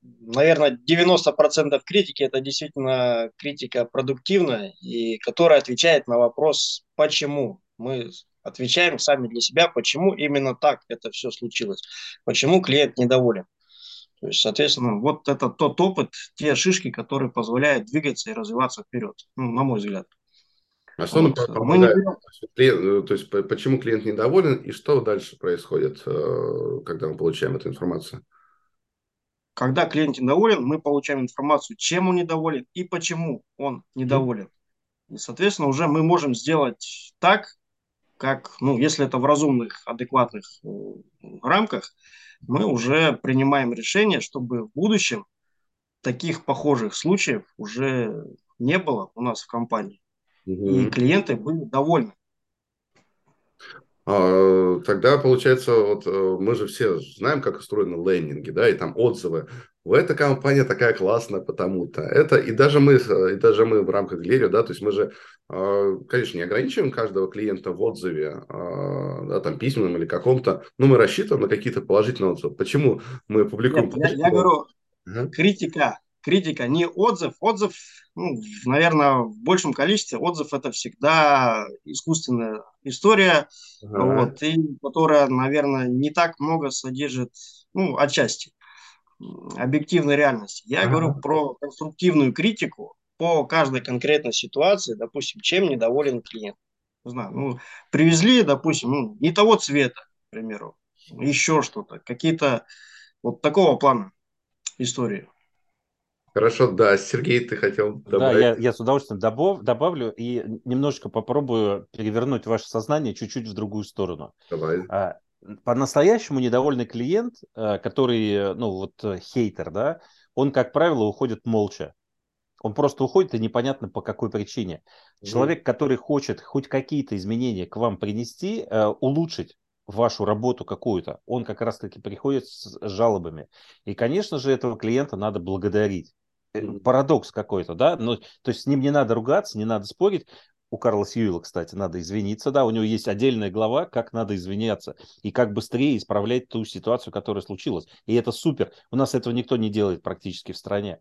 наверное, 90% критики – это действительно критика продуктивная, и которая отвечает на вопрос «почему?». Мы отвечаем сами для себя, почему именно так это все случилось, почему клиент недоволен. То есть, соответственно, вот это тот опыт, те шишки, которые позволяют двигаться и развиваться вперед, ну, на мой взгляд. А что вот. нам помогает? Берем... То есть, почему клиент недоволен и что дальше происходит, э, когда мы получаем эту информацию? Когда клиент недоволен, мы получаем информацию, чем он недоволен и почему он недоволен. И, соответственно, уже мы можем сделать так, как, ну, если это в разумных, адекватных э, рамках, мы уже принимаем решение, чтобы в будущем таких похожих случаев уже не было у нас в компании. Угу. И клиенты были довольны. А, тогда получается, вот э, мы же все знаем, как устроены лендинги, да, и там отзывы. В эта компания такая классная, потому-то. Это и даже мы, и даже мы в рамках Глерио, да, то есть мы же, а, конечно, не ограничиваем каждого клиента в отзыве, а, да, там письменном или каком-то, но мы рассчитываем на какие-то положительные отзывы. Почему мы публикуем? Нет, я, я говорю, ага. критика критика, не отзыв. Отзыв, ну, наверное, в большем количестве отзыв это всегда искусственная история, ага. вот, и которая, наверное, не так много содержит, ну, отчасти объективной реальности. Я ага. говорю про конструктивную критику по каждой конкретной ситуации, допустим, чем недоволен клиент. Не знаю, ну, привезли, допустим, ну, не того цвета, к примеру, еще что-то, какие-то вот такого плана истории. Хорошо, да, Сергей, ты хотел добавить? Да, я, я с удовольствием добав, добавлю и немножечко попробую перевернуть ваше сознание чуть-чуть в другую сторону. Давай. А, по-настоящему недовольный клиент, э, который, ну вот э, хейтер, да, он, как правило, уходит молча. Он просто уходит, и непонятно по какой причине. Человек, который хочет хоть какие-то изменения к вам принести, э, улучшить вашу работу какую-то, он как раз-таки приходит с жалобами. И, конечно же, этого клиента надо благодарить. Э, парадокс какой-то, да, ну, то есть с ним не надо ругаться, не надо спорить, у Карла Сьюила, кстати, надо извиниться, да, у него есть отдельная глава, как надо извиняться и как быстрее исправлять ту ситуацию, которая случилась. И это супер. У нас этого никто не делает практически в стране.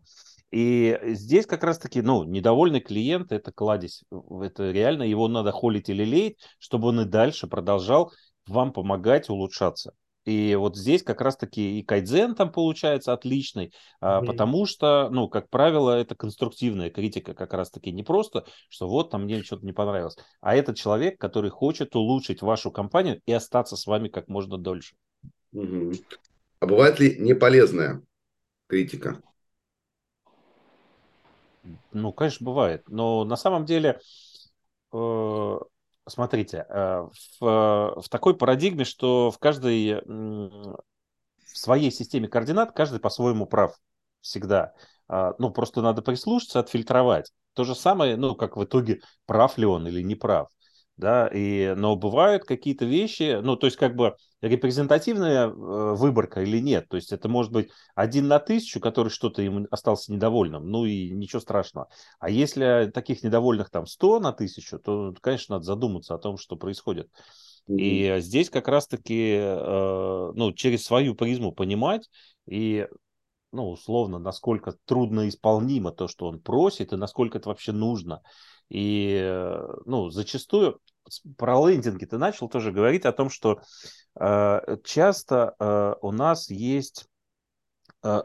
И здесь как раз-таки, ну, недовольный клиент – это кладезь. Это реально его надо холить или леять, чтобы он и дальше продолжал вам помогать улучшаться. И вот здесь как раз-таки и кайдзен там получается отличный, mm-hmm. потому что, ну, как правило, это конструктивная критика как раз-таки не просто, что вот там мне что-то не понравилось, а это человек, который хочет улучшить вашу компанию и остаться с вами как можно дольше. Mm-hmm. А бывает ли неполезная критика? Ну, конечно, бывает. Но на самом деле э, смотрите, э, в, в такой парадигме, что в каждой в своей системе координат каждый по-своему прав всегда. А, ну, просто надо прислушаться, отфильтровать. То же самое, ну, как в итоге, прав ли он или не прав да, и, но бывают какие-то вещи, ну, то есть как бы репрезентативная э, выборка или нет, то есть это может быть один на тысячу, который что-то ему остался недовольным, ну и ничего страшного. А если таких недовольных там 100 на тысячу, то, конечно, надо задуматься о том, что происходит. И здесь как раз-таки, э, ну, через свою призму понимать и ну, условно, насколько трудно исполнимо то, что он просит, и насколько это вообще нужно. И, э, ну, зачастую про лендинги ты начал тоже говорить о том, что э, часто э, у нас есть э,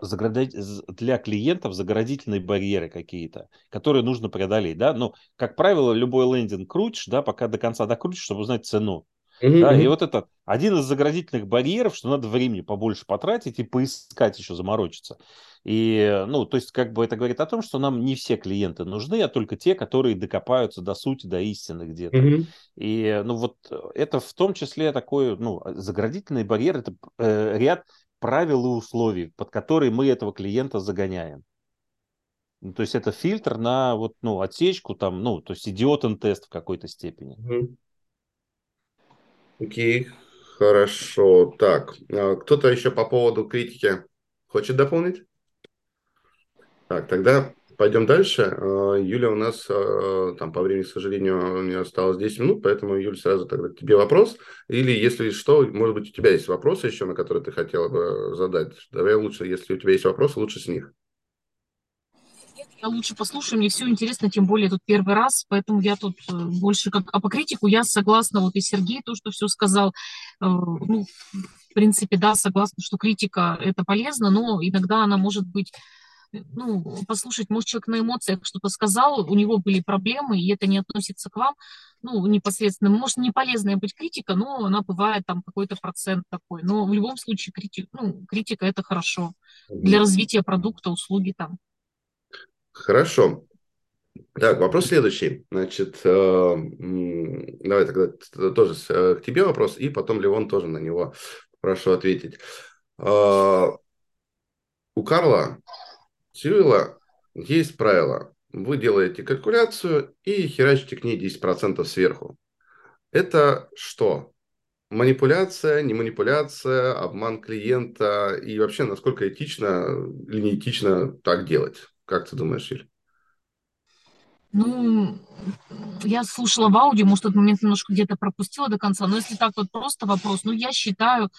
для клиентов заградительные барьеры какие-то, которые нужно преодолеть, да, ну, как правило, любой лендинг крутишь, да, пока до конца докрутишь, чтобы узнать цену, Mm-hmm. Да, и вот это один из заградительных барьеров, что надо времени побольше потратить и поискать еще заморочиться. И, ну, то есть, как бы это говорит о том, что нам не все клиенты нужны, а только те, которые докопаются до сути, до истины где-то. Mm-hmm. И, ну, вот это в том числе такой, ну, заградительный барьер, это э, ряд правил и условий, под которые мы этого клиента загоняем. Ну, то есть это фильтр на вот, ну, отсечку, там, ну, то есть идиотен тест в какой-то степени. Окей, хорошо. Так, а кто-то еще по поводу критики хочет дополнить? Так, тогда пойдем дальше. А, Юля, у нас а, там по времени, к сожалению, не осталось 10 минут, поэтому, Юля, сразу тогда тебе вопрос. Или, если что, может быть, у тебя есть вопросы еще, на которые ты хотела бы задать. Давай лучше, если у тебя есть вопросы, лучше с них я лучше послушаю, мне все интересно, тем более тут первый раз, поэтому я тут э, больше как а по критику я согласна, вот и Сергей то, что все сказал, э, ну, в принципе, да, согласна, что критика это полезно, но иногда она может быть ну, послушать, может, человек на эмоциях что-то сказал, у него были проблемы, и это не относится к вам, ну, непосредственно. Может, не полезная быть критика, но она бывает там какой-то процент такой. Но в любом случае критика, ну, критика – это хорошо для развития продукта, услуги там. Хорошо. Так, вопрос следующий. Значит, э, давай тогда тоже э, к тебе вопрос, и потом Левон тоже на него прошу ответить. Э, у Карла Сьюила есть правило. Вы делаете калькуляцию и херачите к ней 10% сверху. Это что? Манипуляция, не манипуляция, обман клиента и вообще насколько этично или неэтично так делать? Как ты думаешь, Юль? Ну, я слушала в аудио, может, этот момент немножко где-то пропустила до конца, но если так вот просто вопрос, ну, я считаю,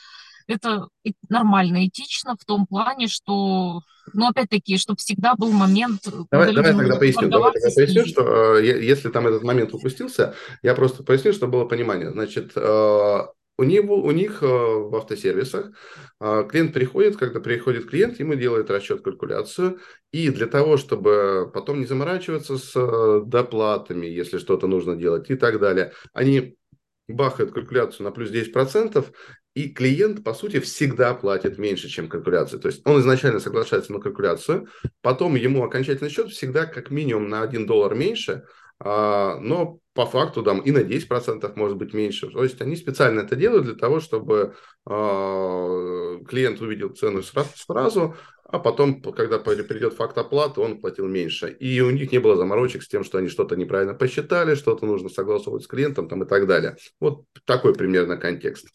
это нормально, этично в том плане, что, ну, опять-таки, чтобы всегда был момент... Давай, давай тогда поясню, давай тогда поясню, что э, если там этот момент упустился, я просто поясню, чтобы было понимание. Значит, э, у, него, у них э, в автосервисах э, клиент приходит, когда приходит клиент, ему делает расчет, калькуляцию, и для того, чтобы потом не заморачиваться с э, доплатами, если что-то нужно делать и так далее, они бахают калькуляцию на плюс 10%, и клиент, по сути, всегда платит меньше, чем калькуляция. То есть он изначально соглашается на калькуляцию, потом ему окончательный счет всегда как минимум на 1 доллар меньше, но по факту там и на 10% может быть меньше. То есть они специально это делают для того, чтобы э, клиент увидел цену сразу, сразу, а потом, когда придет факт оплаты, он платил меньше. И у них не было заморочек с тем, что они что-то неправильно посчитали, что-то нужно согласовывать с клиентом там, и так далее. Вот такой примерно контекст.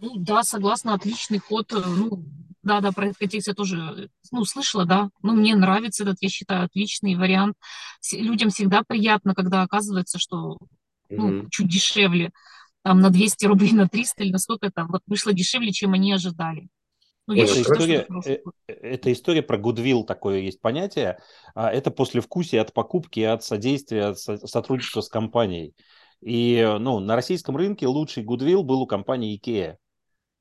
Ну да, согласна, отличный ход. Ну, да, да, про контекст я тоже, ну, слышала, да. Ну, мне нравится этот, я считаю, отличный вариант. Людям всегда приятно, когда оказывается, что, ну, mm-hmm. чуть дешевле, там, на 200 рублей, на 300 или на сколько там, вот вышло дешевле, чем они ожидали. Ну, это, считаю, история, это, э, э, это история про гудвилл, такое есть понятие. А это послевкусие от покупки, от содействия, от сотрудничества с компанией. И ну, на российском рынке лучший гудвилл был у компании IKEA.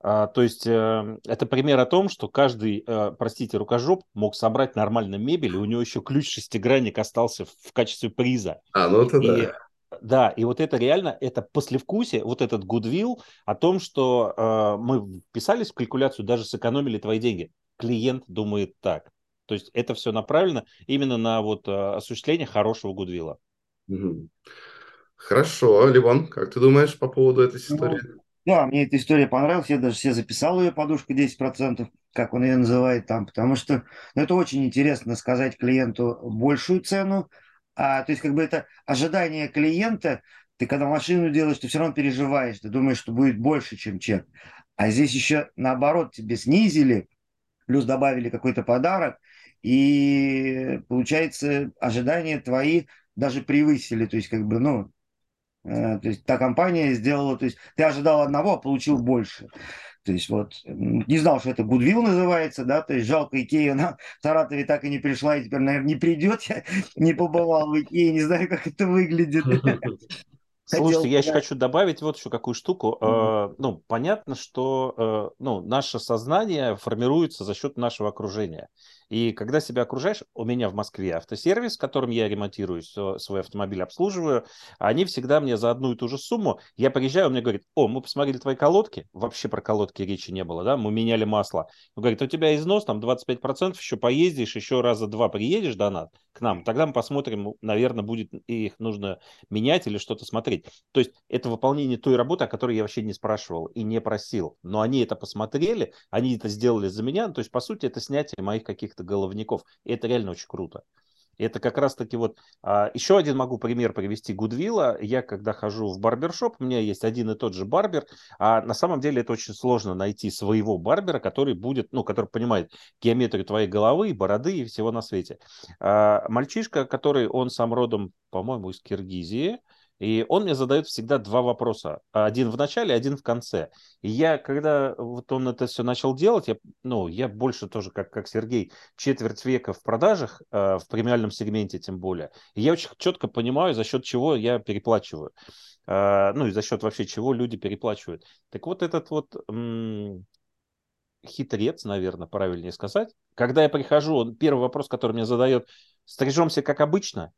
А, то есть э, это пример о том, что каждый, э, простите, рукожоп мог собрать нормально мебель, и у него еще ключ шестигранник остался в качестве приза. А, ну это и, да. Да, и вот это реально, это послевкусие, вот этот goodwill о том, что э, мы вписались в калькуляцию, даже сэкономили твои деньги. Клиент думает так. То есть это все направлено именно на вот э, осуществление хорошего гудвилла. Хорошо, Ливон, как ты думаешь по поводу этой ну, истории? Ну, да, мне эта история понравилась, я даже себе записал ее подушку 10%, как он ее называет там, потому что ну, это очень интересно сказать клиенту большую цену, а, то есть как бы это ожидание клиента, ты когда машину делаешь, ты все равно переживаешь, ты думаешь, что будет больше, чем чек. А здесь еще наоборот тебе снизили, плюс добавили какой-то подарок, и получается ожидания твои даже превысили, то есть как бы, ну, то есть та компания сделала, то есть ты ожидал одного, а получил больше. То есть вот не знал, что это Goodwill называется, да, то есть жалко Икея на Саратове так и не пришла, и теперь, наверное, не придет, я не побывал в Икее, не знаю, как это выглядит. Слушайте, я еще хочу добавить вот еще какую штуку. Mm-hmm. Ну, понятно, что э, ну, наше сознание формируется за счет нашего окружения. И когда себя окружаешь, у меня в Москве автосервис, которым я ремонтирую свой автомобиль, обслуживаю, они всегда мне за одну и ту же сумму, я приезжаю, он мне говорит, о, мы посмотрели твои колодки, вообще про колодки речи не было, да, мы меняли масло. Он говорит, у тебя износ там 25%, еще поездишь, еще раза два приедешь до нас, к нам, тогда мы посмотрим, наверное, будет их нужно менять или что-то смотреть. То есть это выполнение той работы, о которой я вообще не спрашивал и не просил. Но они это посмотрели, они это сделали за меня. То есть, по сути, это снятие моих каких-то головников. И это реально очень круто. Это как раз-таки вот... А, еще один могу пример привести Гудвилла. Я когда хожу в барбершоп, у меня есть один и тот же барбер, а на самом деле это очень сложно найти своего барбера, который будет, ну, который понимает геометрию твоей головы, бороды и всего на свете. А, мальчишка, который, он сам родом, по-моему, из Киргизии, и он мне задает всегда два вопроса. Один в начале, один в конце. И я, когда вот он это все начал делать, я, ну, я больше тоже, как, как Сергей, четверть века в продажах, э, в премиальном сегменте тем более. И я очень четко понимаю, за счет чего я переплачиваю. Э, ну, и за счет вообще чего люди переплачивают. Так вот этот вот м- хитрец, наверное, правильнее сказать. Когда я прихожу, он, первый вопрос, который мне задает, стрижемся как обычно?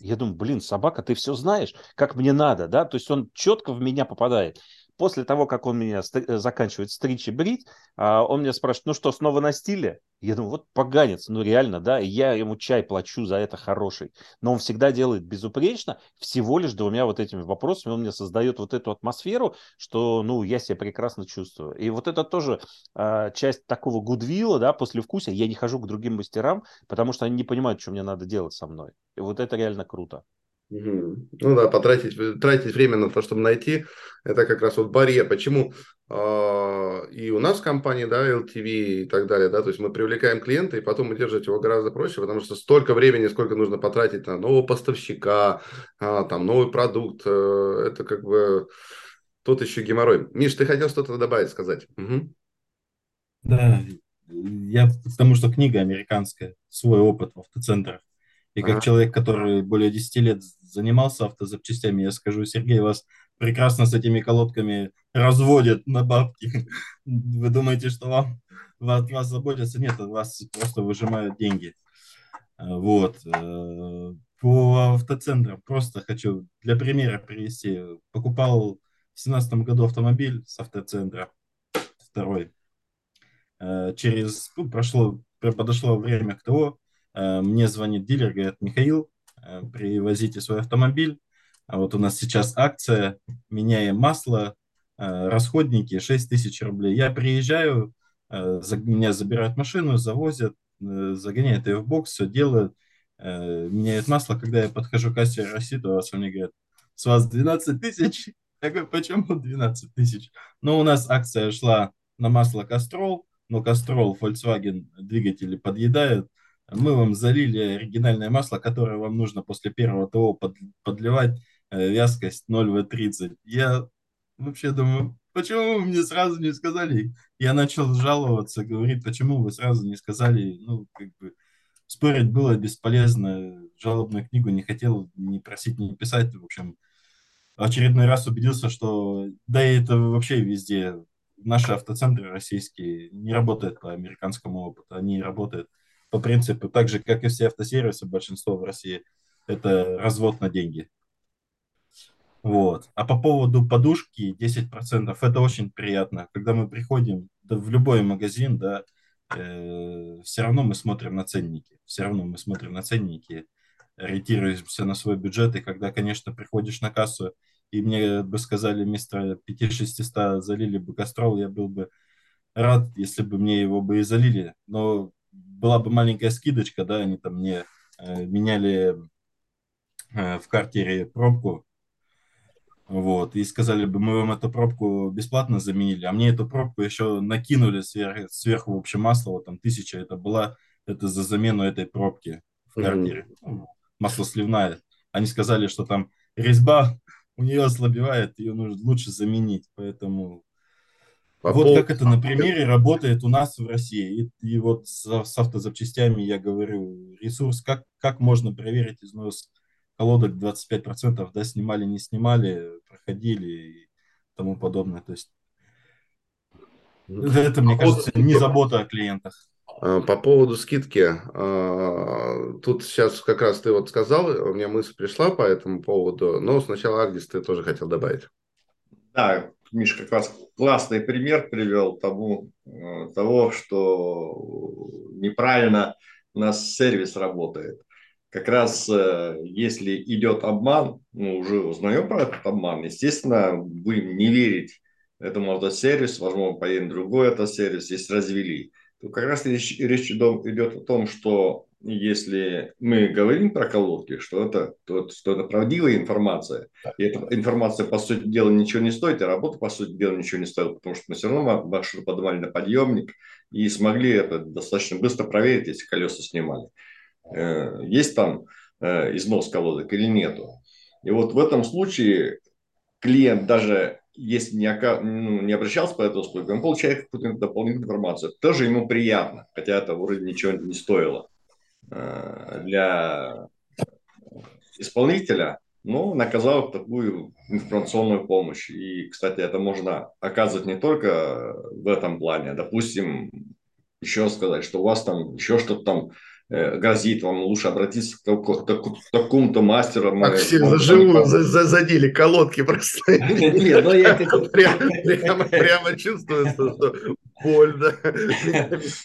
Я думаю, блин, собака, ты все знаешь, как мне надо, да? То есть он четко в меня попадает после того, как он меня э, заканчивает стричь и брить, а, он меня спрашивает, ну что, снова на стиле? Я думаю, вот поганец, ну реально, да, я ему чай плачу за это хороший. Но он всегда делает безупречно, всего лишь двумя вот этими вопросами он мне создает вот эту атмосферу, что, ну, я себя прекрасно чувствую. И вот это тоже а, часть такого гудвилла, да, после вкуса. Я не хожу к другим мастерам, потому что они не понимают, что мне надо делать со мной. И вот это реально круто. Ну да, потратить тратить время на то, чтобы найти, это как раз вот барьер. Почему э, и у нас в компании, да, LTV и так далее, да, то есть мы привлекаем клиента, и потом удерживать его гораздо проще, потому что столько времени, сколько нужно потратить на нового поставщика, э, там, новый продукт, э, это как бы тот еще геморрой. Миш, ты хотел что-то добавить, сказать? Угу. Да, я потому что книга американская, свой опыт в автоцентрах. И как ага. человек, который более 10 лет занимался автозапчастями, я скажу, Сергей, вас прекрасно с этими колодками разводят на бабки. Вы думаете, что вам от вас заботятся? Нет, вас просто выжимают деньги. А, вот. Э, по автоцентрам просто хочу для примера привести. Покупал в семнадцатом году автомобиль с автоцентра, второй. Э, через, ну, прошло, подошло время к того, мне звонит дилер, говорит, Михаил, э, привозите свой автомобиль. А вот у нас сейчас акция, меняем масло, э, расходники 6 тысяч рублей. Я приезжаю, меня забирают машину, завозят, загоняют ее в бокс, все делают, меняют масло. Когда я подхожу к кассе рассчитываться, мне говорят, с вас 12 тысяч. Я говорю, почему 12 тысяч? Ну, у нас акция шла на масло Кастрол, но Кастрол Volkswagen двигатели подъедают, мы вам залили оригинальное масло, которое вам нужно после первого ТО под, подливать, э, вязкость 0В30. Я вообще думаю, почему вы мне сразу не сказали? Я начал жаловаться, говорить, почему вы сразу не сказали, ну, как бы, спорить было бесполезно, жалобную книгу не хотел ни просить, ни писать, в общем, очередной раз убедился, что, да и это вообще везде, наши автоцентры российские не работают по американскому опыту, они работают по принципу, так же, как и все автосервисы, большинство в России, это развод на деньги. Вот. А по поводу подушки 10%, это очень приятно. Когда мы приходим да, в любой магазин, да, э, все равно мы смотрим на ценники. Все равно мы смотрим на ценники, ориентируемся на свой бюджет. И когда, конечно, приходишь на кассу, и мне бы сказали, вместо 5-600 залили бы кастрол, я был бы рад, если бы мне его бы и залили. Но была бы маленькая скидочка, да, они там мне э, меняли э, в картере пробку, вот, и сказали бы, мы вам эту пробку бесплатно заменили, а мне эту пробку еще накинули сверх, сверху, в общем, масло, вот там тысяча это была, это за замену этой пробки в картере, mm-hmm. масло сливная. Они сказали, что там резьба у нее ослабевает, ее нужно лучше заменить, поэтому по вот как это на примере работает у нас в России. И, и вот с, с автозапчастями я говорю, ресурс, как, как можно проверить износ колодок 25%, да, снимали, не снимали, проходили и тому подобное. То есть это, мне кажется, не забота о клиентах. А, по поводу скидки, а, тут сейчас как раз ты вот сказал, у меня мысль пришла по этому поводу, но сначала Агдис ты тоже хотел добавить. Да, Миша как раз классный пример привел тому, э, того, что неправильно у нас сервис работает. Как раз э, если идет обман, мы уже узнаем про этот обман, естественно, будем не верить этому автосервису, возможно, поедем другой автосервис, если развели то как раз речь, речь идет о том, что если мы говорим про колодки, что это, то, что это правдивая информация, и эта информация, по сути дела, ничего не стоит, и работа, по сути дела, ничего не стоит, потому что мы все равно маршрут поднимали на подъемник и смогли это достаточно быстро проверить, если колеса снимали. Э, есть там э, износ колодок или нету. И вот в этом случае клиент даже если не, ну, не обращался по этой услуге, он получает какую-то дополнительную информацию. Тоже ему приятно, хотя это вроде ничего не стоило для исполнителя, но он оказал такую информационную помощь. И, кстати, это можно оказывать не только в этом плане. Допустим, еще сказать, что у вас там еще что-то там Э, грозит, вам лучше обратиться к, такому-то мастеру. Так все заживую задели колодки просто. Ну я прямо чувствую, что больно.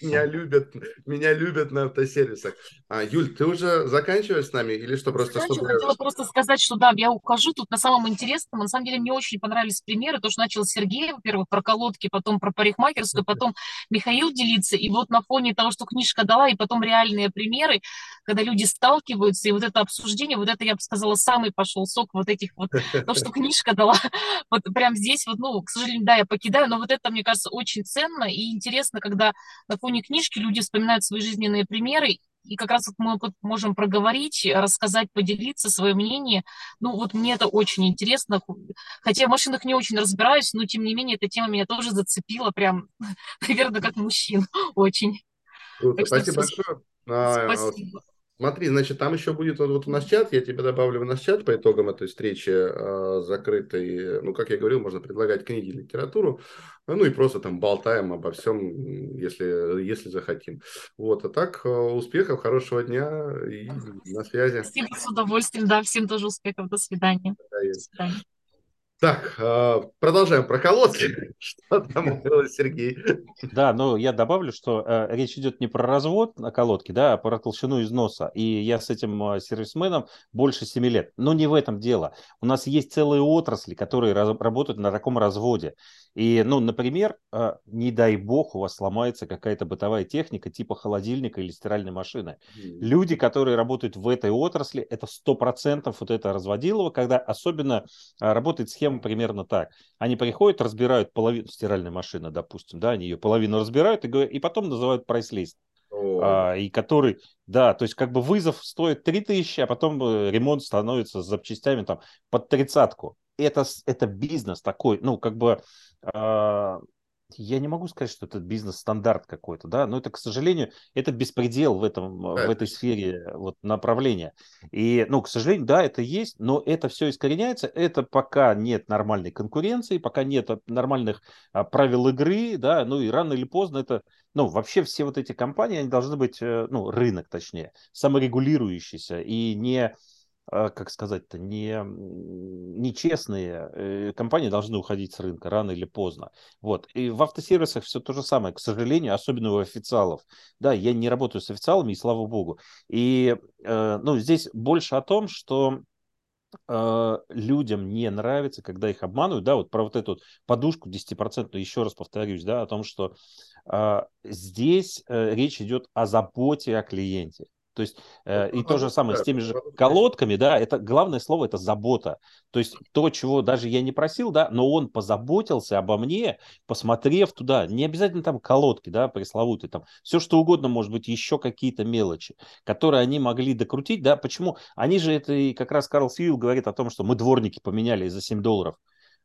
Меня любят, меня любят на автосервисах. А, Юль, ты уже заканчиваешь с нами или что просто? Чтобы... хотела просто сказать, что да, я ухожу тут на самом интересном. На самом деле мне очень понравились примеры. То, что начал Сергей, во-первых, про колодки, потом про парикмахерскую, потом Михаил делиться. И вот на фоне того, что книжка дала, и потом реальные примеры, когда люди сталкиваются, и вот это обсуждение, вот это, я бы сказала, самый пошел сок вот этих вот, то, что книжка дала. Вот прям здесь вот, ну, к сожалению, да, я покидаю, но вот это, мне кажется, очень ценно и интересно, когда на фоне книжки люди вспоминают свои жизненные примеры, и как раз вот мы можем проговорить, рассказать, поделиться свое мнение. Ну, вот мне это очень интересно. Хотя в машинах не очень разбираюсь, но тем не менее эта тема меня тоже зацепила прям, наверное, как мужчин очень. Круто, спасибо большое. А, спасибо. Смотри, значит, там еще будет вот, вот у нас чат, я тебя добавлю в наш чат по итогам этой встречи э, закрытой. Ну, как я говорил, можно предлагать книги, литературу, ну и просто там болтаем обо всем, если, если захотим. Вот, а так, э, успехов, хорошего дня и на связи. Спасибо, с удовольствием, да, всем тоже успехов, до свидания. До свидания. Так, а, продолжаем про колодки. Что там было, Сергей? Да, но я добавлю, что э, речь идет не про развод на колодке, да, а про толщину износа. И я с этим э, сервисменом больше 7 лет. Но не в этом дело. У нас есть целые отрасли, которые раз, работают на таком разводе. И, ну, например, э, не дай бог, у вас сломается какая-то бытовая техника типа холодильника или стиральной машины. Mm. Люди, которые работают в этой отрасли, это 100% вот это разводилово, когда особенно э, работает схема примерно так. Они приходят, разбирают половину стиральной машины, допустим, да, они ее половину разбирают и, и потом называют прайс-лист. А, и который, да, то есть как бы вызов стоит 3000, а потом э, ремонт становится с запчастями там под тридцатку. Это, это бизнес такой, ну, как бы а, я не могу сказать, что это бизнес-стандарт какой-то, да, но это, к сожалению, это беспредел в, этом, да. в этой сфере вот, направления. И, ну, к сожалению, да, это есть, но это все искореняется, это пока нет нормальной конкуренции, пока нет нормальных а, правил игры, да, ну и рано или поздно это, ну, вообще все вот эти компании, они должны быть, э, ну, рынок, точнее, саморегулирующийся и не как сказать-то, не, нечестные э, компании должны уходить с рынка рано или поздно. Вот. И в автосервисах все то же самое, к сожалению, особенно у официалов. Да, я не работаю с официалами, и слава богу. И э, ну, здесь больше о том, что э, людям не нравится, когда их обманывают, да, вот про вот эту подушку 10%, еще раз повторюсь, да, о том, что здесь речь идет о заботе о клиенте. То есть э, и то же самое с теми же колодками, да, это главное слово это забота. То есть то, чего даже я не просил, да, но он позаботился обо мне, посмотрев туда. Не обязательно там колодки, да, пресловутые, там все что угодно, может быть, еще какие-то мелочи, которые они могли докрутить, да. Почему? Они же это и как раз Карл Сьюил говорит о том, что мы дворники поменяли за 7 долларов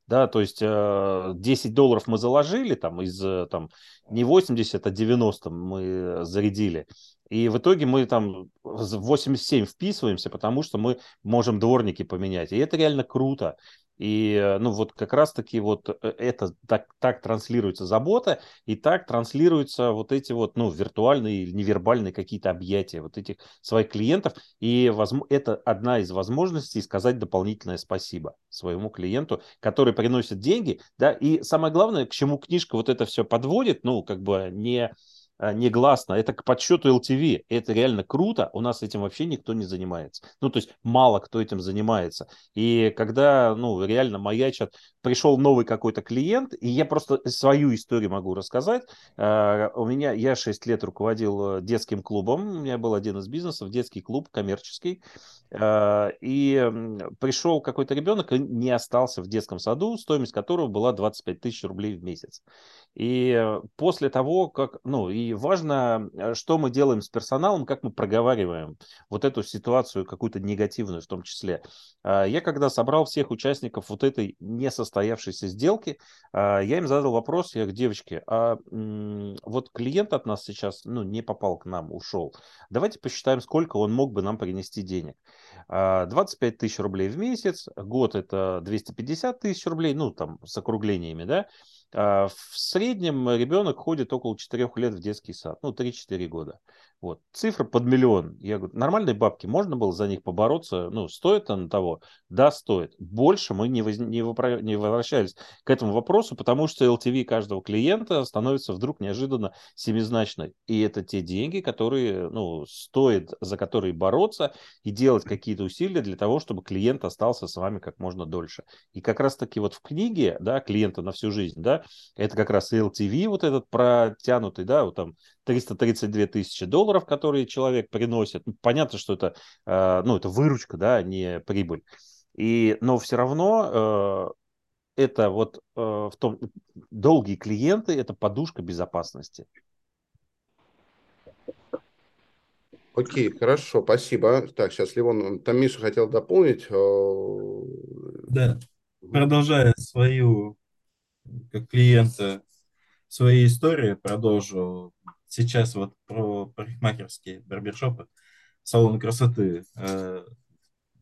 да, то есть 10 э, долларов мы заложили, там, из, э, там, не 80, а 90 мы зарядили, и в итоге мы там в 87 вписываемся, потому что мы можем дворники поменять. И это реально круто. И, ну, вот как раз-таки вот э, это так, так транслируется забота, и так транслируются вот эти вот, ну, виртуальные или невербальные какие-то объятия вот этих своих клиентов. И это одна из возможностей сказать дополнительное спасибо своему клиенту, который приносит деньги, да, и самое главное, к чему книжка вот это все подводит, ну, как бы не негласно, это к подсчету LTV. Это реально круто, у нас этим вообще никто не занимается. Ну, то есть мало кто этим занимается. И когда, ну, реально маячат, пришел новый какой-то клиент, и я просто свою историю могу рассказать. А, у меня, я 6 лет руководил э, детским клубом, у меня был один из бизнесов, детский клуб коммерческий, а, и пришел какой-то ребенок и не остался в детском саду, стоимость которого была 25 тысяч рублей в месяц. И после того, как, ну, и важно, э, что мы делаем с персоналом, как мы проговариваем вот эту ситуацию, какую-то негативную в том числе. А, я когда собрал всех участников вот этой несостоявшейся сделки, а, я им задал вопрос, я говорю, девочки, а вот клиент от нас сейчас, ну, не попал к нам, ушел. Давайте посчитаем, сколько он мог бы нам принести денег. 25 а, тысяч рублей в месяц, год это 250 тысяч рублей, ну, там, с округлениями, да, в среднем ребенок ходит около 4 лет в детский сад, ну, 3-4 года. Вот. Цифра под миллион. Я говорю, нормальные бабки, можно было за них побороться? Ну, стоит она того? Да, стоит. Больше мы не, воз... не, вопро... не возвращались к этому вопросу, потому что LTV каждого клиента становится вдруг неожиданно семизначной. И это те деньги, которые, ну, стоит, за которые бороться и делать какие-то усилия для того, чтобы клиент остался с вами как можно дольше. И как раз-таки вот в книге, да, клиента на всю жизнь, да, это как раз LTV вот этот протянутый, да, вот там 332 тысячи долларов, которые человек приносит. Ну, понятно, что это, э, ну, это выручка, да, а не прибыль. И, но все равно э, это вот э, в том, долгие клиенты, это подушка безопасности. Окей, хорошо, спасибо. Так, сейчас Ливон, там Миша хотел дополнить. Да, продолжая свою как клиента своей истории, продолжу сейчас вот про парикмахерские барбершопы, салоны красоты. Э,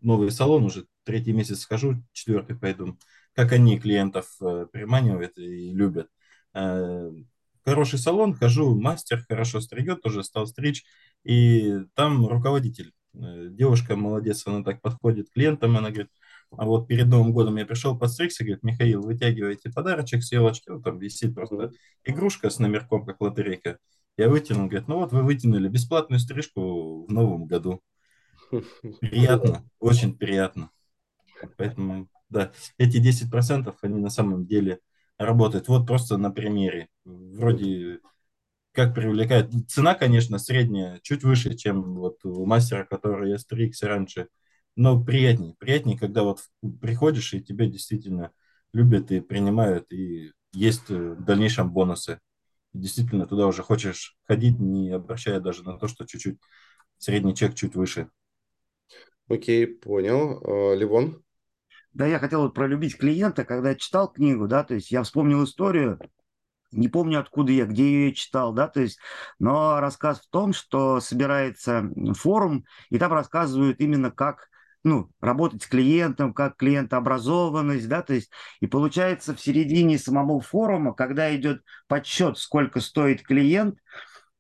новый салон уже третий месяц схожу, четвертый пойду. Как они клиентов э, приманивают и любят. Э, хороший салон, хожу, мастер хорошо стригет, тоже стал стричь. И там руководитель, девушка молодец, она так подходит к клиентам, она говорит, а вот перед Новым годом я пришел подстригся, говорит, Михаил, вытягивайте подарочек с елочки, ну, там висит просто игрушка с номерком, как лотерейка. Я вытянул, говорит, ну вот вы вытянули бесплатную стрижку в новом году. Приятно, очень приятно. Поэтому, да, эти 10% они на самом деле работают. Вот просто на примере. Вроде как привлекает. Цена, конечно, средняя, чуть выше, чем вот у мастера, который я стригся раньше. Но приятнее. Приятнее, когда вот приходишь, и тебя действительно любят и принимают, и есть в дальнейшем бонусы действительно туда уже хочешь ходить, не обращая даже на то, что чуть-чуть средний чек чуть выше. Окей, понял. А, Ливон? Да, я хотел вот про любить клиента, когда я читал книгу, да, то есть я вспомнил историю, не помню откуда я, где я ее читал, да, то есть, но рассказ в том, что собирается форум, и там рассказывают именно как ну, работать с клиентом, как клиентообразованность, да, то есть, и получается в середине самого форума, когда идет подсчет, сколько стоит клиент,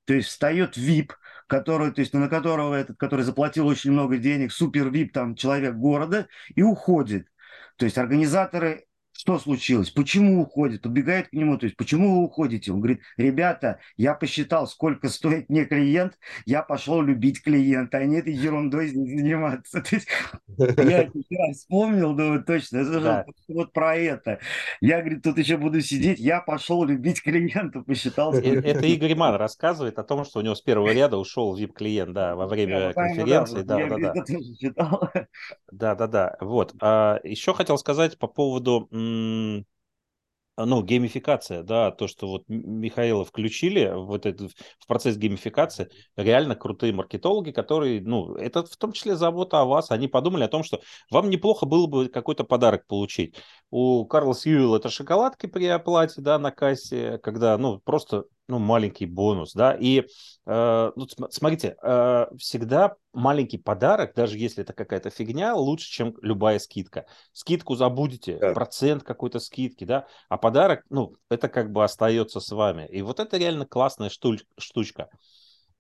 то есть встает VIP, который, то есть, на которого этот, который заплатил очень много денег, супер VIP, там, человек города, и уходит. То есть организаторы что случилось? Почему уходит? Убегает к нему, то есть почему вы уходите? Он говорит, ребята, я посчитал, сколько стоит мне клиент, я пошел любить клиента, а не этой ерундой заниматься. То есть, я сейчас вспомнил, думаю, точно, это да. вот про это. Я, говорит, тут еще буду сидеть, я пошел любить клиента, посчитал. Э, это Игорь Ман рассказывает о том, что у него с первого ряда ушел VIP-клиент, да, во время конференции. Да, да, да. Да, да, да. Вот. А еще хотел сказать по поводу ну, геймификация, да, то, что вот Михаила включили в, этот, в процесс геймификации, реально крутые маркетологи, которые, ну, это в том числе забота о вас, они подумали о том, что вам неплохо было бы какой-то подарок получить. У Карла Сьюэлл это шоколадки при оплате, да, на кассе, когда, ну, просто ну, маленький бонус, да, и э, ну, смотрите, э, всегда маленький подарок, даже если это какая-то фигня, лучше, чем любая скидка. Скидку забудете, да. процент какой-то скидки, да, а подарок, ну, это как бы остается с вами. И вот это реально классная штуч- штучка.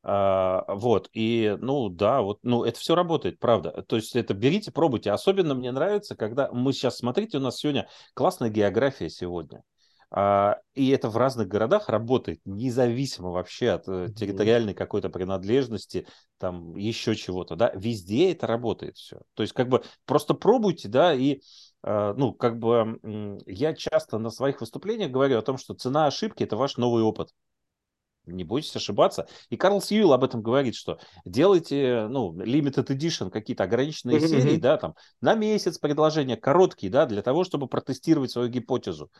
Uh, вот, и, ну, да, вот, ну, это все работает, правда. То есть это берите, пробуйте. Особенно мне нравится, когда мы сейчас, смотрите, у нас сегодня классная география сегодня. А, и это в разных городах работает, независимо вообще от э, территориальной какой-то принадлежности, там еще чего-то, да, везде это работает все. То есть как бы просто пробуйте, да, и а, ну, как бы я часто на своих выступлениях говорю о том, что цена ошибки – это ваш новый опыт. Не бойтесь ошибаться. И Карл Сьюилл об этом говорит, что делайте, ну, limited edition, какие-то ограниченные mm-hmm. серии, да, там, на месяц предложения, короткие, да, для того, чтобы протестировать свою гипотезу.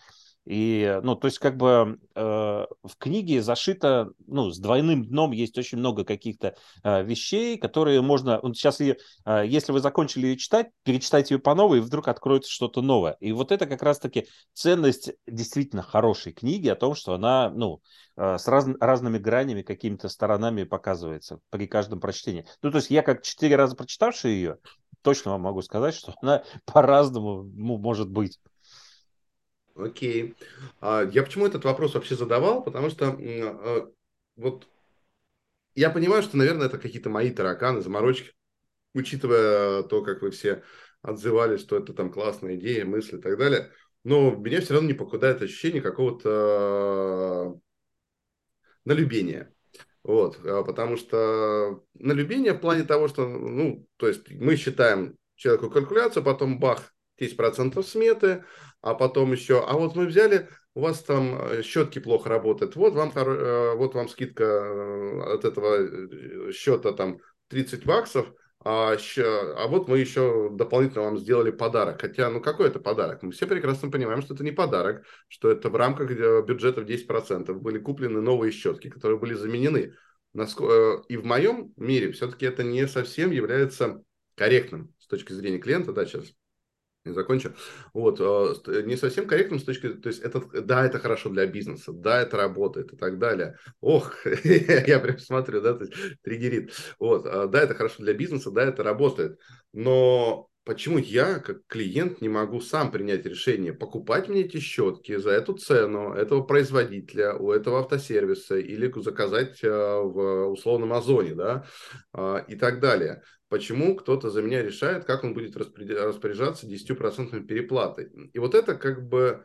И, ну, то есть, как бы э, в книге зашито, ну, с двойным дном есть очень много каких-то э, вещей, которые можно, вот сейчас, и, э, если вы закончили ее читать, перечитайте ее по новой, и вдруг откроется что-то новое. И вот это как раз-таки ценность действительно хорошей книги о том, что она, ну, э, с раз, разными гранями, какими-то сторонами показывается при каждом прочтении. Ну, то есть, я как четыре раза прочитавший ее, точно вам могу сказать, что она по-разному ну, может быть. Окей. А, я почему этот вопрос вообще задавал? Потому что а, вот я понимаю, что, наверное, это какие-то мои тараканы, заморочки, учитывая то, как вы все отзывались, что это там классная идея, мысли и так далее. Но меня все равно не покидает ощущение какого-то а, налюбения. Вот, потому что налюбение в плане того, что, ну, то есть мы считаем человеку калькуляцию, потом бах, 10% сметы, а потом еще, а вот мы взяли, у вас там э, щетки плохо работают, вот вам, э, вот вам скидка э, от этого счета там 30 баксов, а, а вот мы еще дополнительно вам сделали подарок. Хотя, ну какой это подарок? Мы все прекрасно понимаем, что это не подарок, что это в рамках бюджета в 10% были куплены новые щетки, которые были заменены. И в моем мире все-таки это не совсем является корректным с точки зрения клиента. Да, сейчас не закончу. Вот, э, не совсем корректным с точки, то есть это, да, это хорошо для бизнеса, да, это работает и так далее. Ох, я прям смотрю, да, то есть триггерит. Вот, э, да, это хорошо для бизнеса, да, это работает. Но почему я, как клиент, не могу сам принять решение, покупать мне эти щетки за эту цену этого производителя, у этого автосервиса или заказать э, в условном Озоне, да, и так далее почему кто-то за меня решает, как он будет распоряжаться 10% переплатой. И вот это как бы,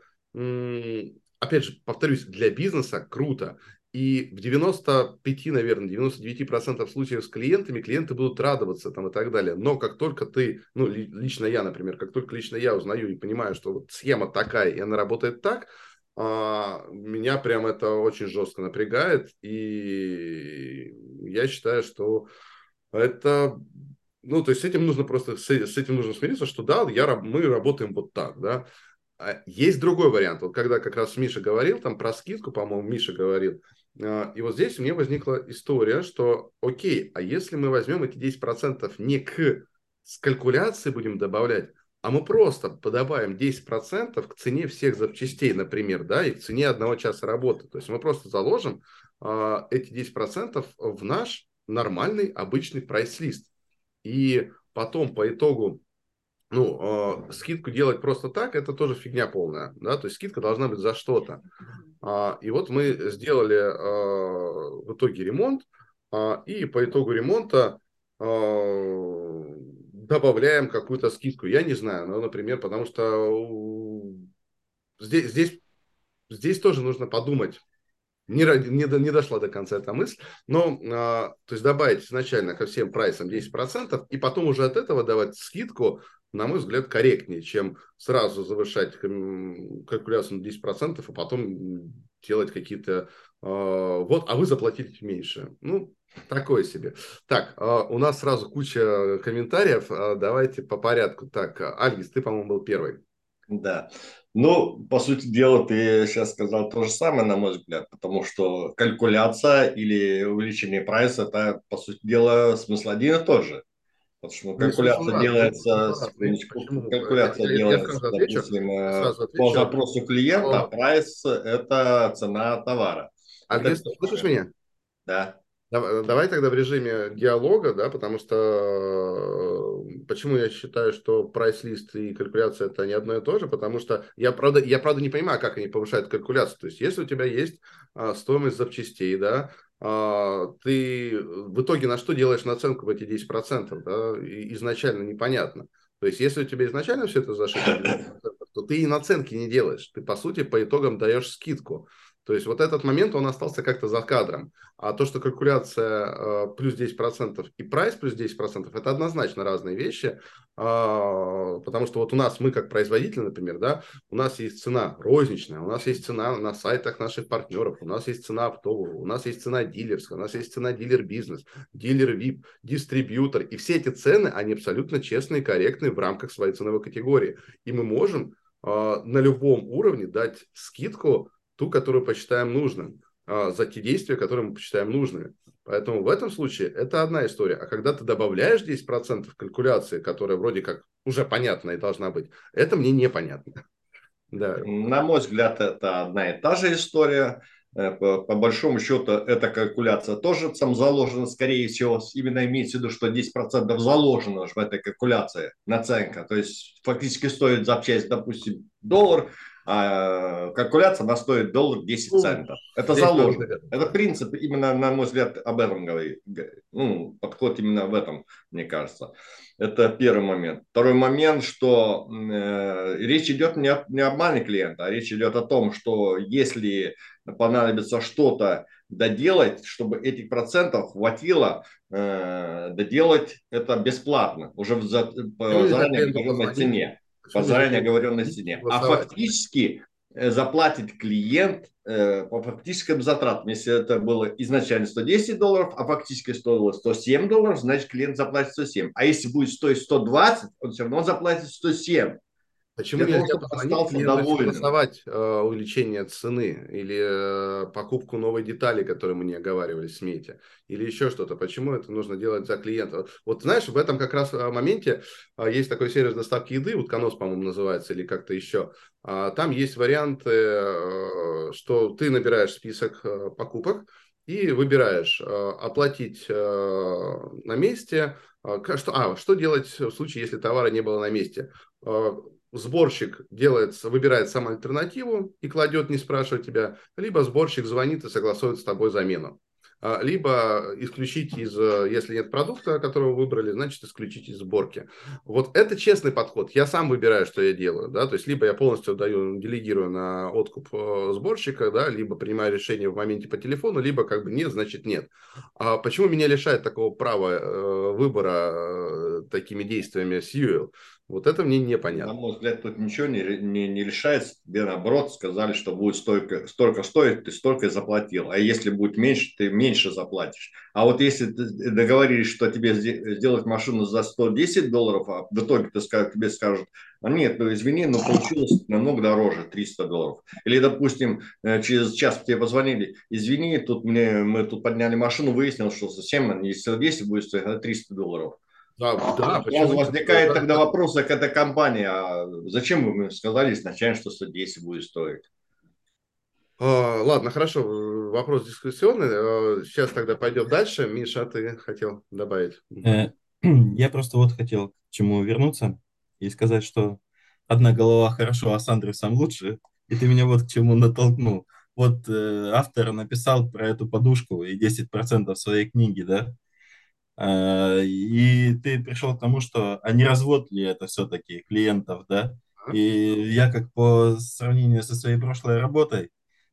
опять же, повторюсь, для бизнеса круто. И в 95, наверное, 99% случаев с клиентами клиенты будут радоваться там и так далее. Но как только ты, ну, лично я, например, как только лично я узнаю и понимаю, что вот схема такая, и она работает так, а, меня прям это очень жестко напрягает. И я считаю, что это ну, то есть с этим нужно просто, с, этим нужно смириться, что да, я, мы работаем вот так, да. А есть другой вариант. Вот когда как раз Миша говорил там про скидку, по-моему, Миша говорил, а, и вот здесь у меня возникла история, что окей, а если мы возьмем эти 10% не к с калькуляции будем добавлять, а мы просто подобаем 10% к цене всех запчастей, например, да, и к цене одного часа работы. То есть мы просто заложим э, эти 10% в наш нормальный обычный прайс-лист. И потом по итогу ну, э, скидку делать просто так, это тоже фигня полная, да, то есть скидка должна быть за что-то. А, и вот мы сделали а, в итоге ремонт, а, и по итогу ремонта а, добавляем какую-то скидку. Я не знаю, ну, например, потому что здесь, здесь, здесь тоже нужно подумать, не, не, не дошла до конца эта мысль, но а, то есть добавить изначально ко всем прайсам 10%, и потом уже от этого давать скидку, на мой взгляд, корректнее, чем сразу завышать калькуляцию на 10%, а потом делать какие-то... А, вот, а вы заплатили меньше. Ну, Такое себе. Так, а, у нас сразу куча комментариев. Давайте по порядку. Так, Альгис, ты, по-моему, был первый. Да. Ну, по сути дела, ты сейчас сказал то же самое, на мой взгляд, потому что калькуляция или увеличение прайса, это, по сути дела, смысл один и тот же. Потому что ну, калькуляция делается, почему? калькуляция я, делается, я допустим, э, по запросу клиента, но... прайс – это цена товара. Андрей, слышишь меня? Да. Давай тогда в режиме диалога, да, потому что э, почему я считаю, что прайс-лист и калькуляция это не одно и то же, потому что я правда, я правда не понимаю, как они повышают калькуляцию. То есть, если у тебя есть а, стоимость запчастей, да, а, ты в итоге на что делаешь наценку в эти 10%, да, изначально непонятно. То есть, если у тебя изначально все это зашито, то ты и наценки не делаешь. Ты, по сути, по итогам даешь скидку. То есть вот этот момент, он остался как-то за кадром. А то, что калькуляция э, плюс 10% и прайс плюс 10%, это однозначно разные вещи. Э, потому что вот у нас, мы как производитель, например, да, у нас есть цена розничная, у нас есть цена на сайтах наших партнеров, у нас есть цена оптового, у нас есть цена дилерская, у нас есть цена дилер-бизнес, дилер-вип, дистрибьютор. И все эти цены, они абсолютно честные корректные в рамках своей ценовой категории. И мы можем э, на любом уровне дать скидку ту, которую посчитаем нужным, а, за те действия, которые мы посчитаем нужными. Поэтому в этом случае это одна история. А когда ты добавляешь 10% калькуляции, которая вроде как уже понятна и должна быть, это мне непонятно. Да. На мой взгляд, это одна и та же история. Э, по, по большому счету, эта калькуляция тоже там заложена, скорее всего, именно имеется в виду, что 10% заложено в этой калькуляции наценка. То есть фактически стоит запчасть, допустим, доллар, а калькуляция она стоит доллар 10 центов. Это заложено. Это принцип, именно, на мой взгляд, об этом говорит. Ну, подход именно в этом, мне кажется. Это первый момент. Второй момент, что э, речь идет не, о, не об обмане клиента, а речь идет о том, что если понадобится что-то доделать, чтобы этих процентов хватило э, доделать это бесплатно, уже в за, по ну, заранее определенной цене по заранее оговоренной цене. А фактически э, заплатит клиент э, по фактическим затратам. Если это было изначально 110 долларов, а фактически стоило 107 долларов, значит клиент заплатит 107. А если будет стоить 120, он все равно заплатит 107. Почему Для нельзя согласовать э, увеличение цены или э, покупку новой детали, которую мы не оговаривали в смете, или еще что-то? Почему это нужно делать за клиента? Вот знаешь, в этом как раз э, моменте э, есть такой сервис доставки еды, утконос, по-моему, называется, или как-то еще. Э, там есть варианты, э, что ты набираешь список э, покупок, и выбираешь э, оплатить э, на месте. Что, а, что делать в случае, если товара не было на месте? Сборщик делает, выбирает сам альтернативу и кладет, не спрашивая тебя, либо сборщик звонит и согласует с тобой замену. А, либо исключить из, если нет продукта, которого выбрали, значит исключить из сборки. Вот это честный подход. Я сам выбираю, что я делаю. Да? То есть либо я полностью даю, делегирую на откуп э, сборщика, да? либо принимаю решение в моменте по телефону, либо как бы нет, значит нет. А почему меня лишает такого права э, выбора э, такими действиями Сьюэл? Вот это мне непонятно. На мой взгляд, тут ничего не, не, не решается. Тебе наоборот сказали, что будет столько, столько стоить, ты столько и заплатил. А если будет меньше, ты меньше заплатишь. А вот если ты договорились, что тебе сделать машину за 110 долларов, а в итоге ты тебе скажут, а нет, ну извини, но получилось намного дороже, 300 долларов. Или, допустим, э, через час тебе позвонили, извини, тут мне, мы тут подняли машину, выяснилось, что совсем не 110 будет стоить, 300 долларов. Да, да, Сразу возникает тогда вопрос к этой компании, а зачем вы мне сказали изначально, что 110 будет стоить? А, ладно, хорошо, вопрос дискуссионный. А, сейчас тогда пойдем дальше. Миша, ты хотел добавить? Э, я просто вот хотел к чему вернуться и сказать, что одна голова хорошо, а с Андресом лучше. И ты меня вот к чему натолкнул. Вот э, автор написал про эту подушку и 10% своей книги, да? Э, и ты пришел к тому, что они развод ли это все-таки клиентов, да? И я как по сравнению со своей прошлой работой,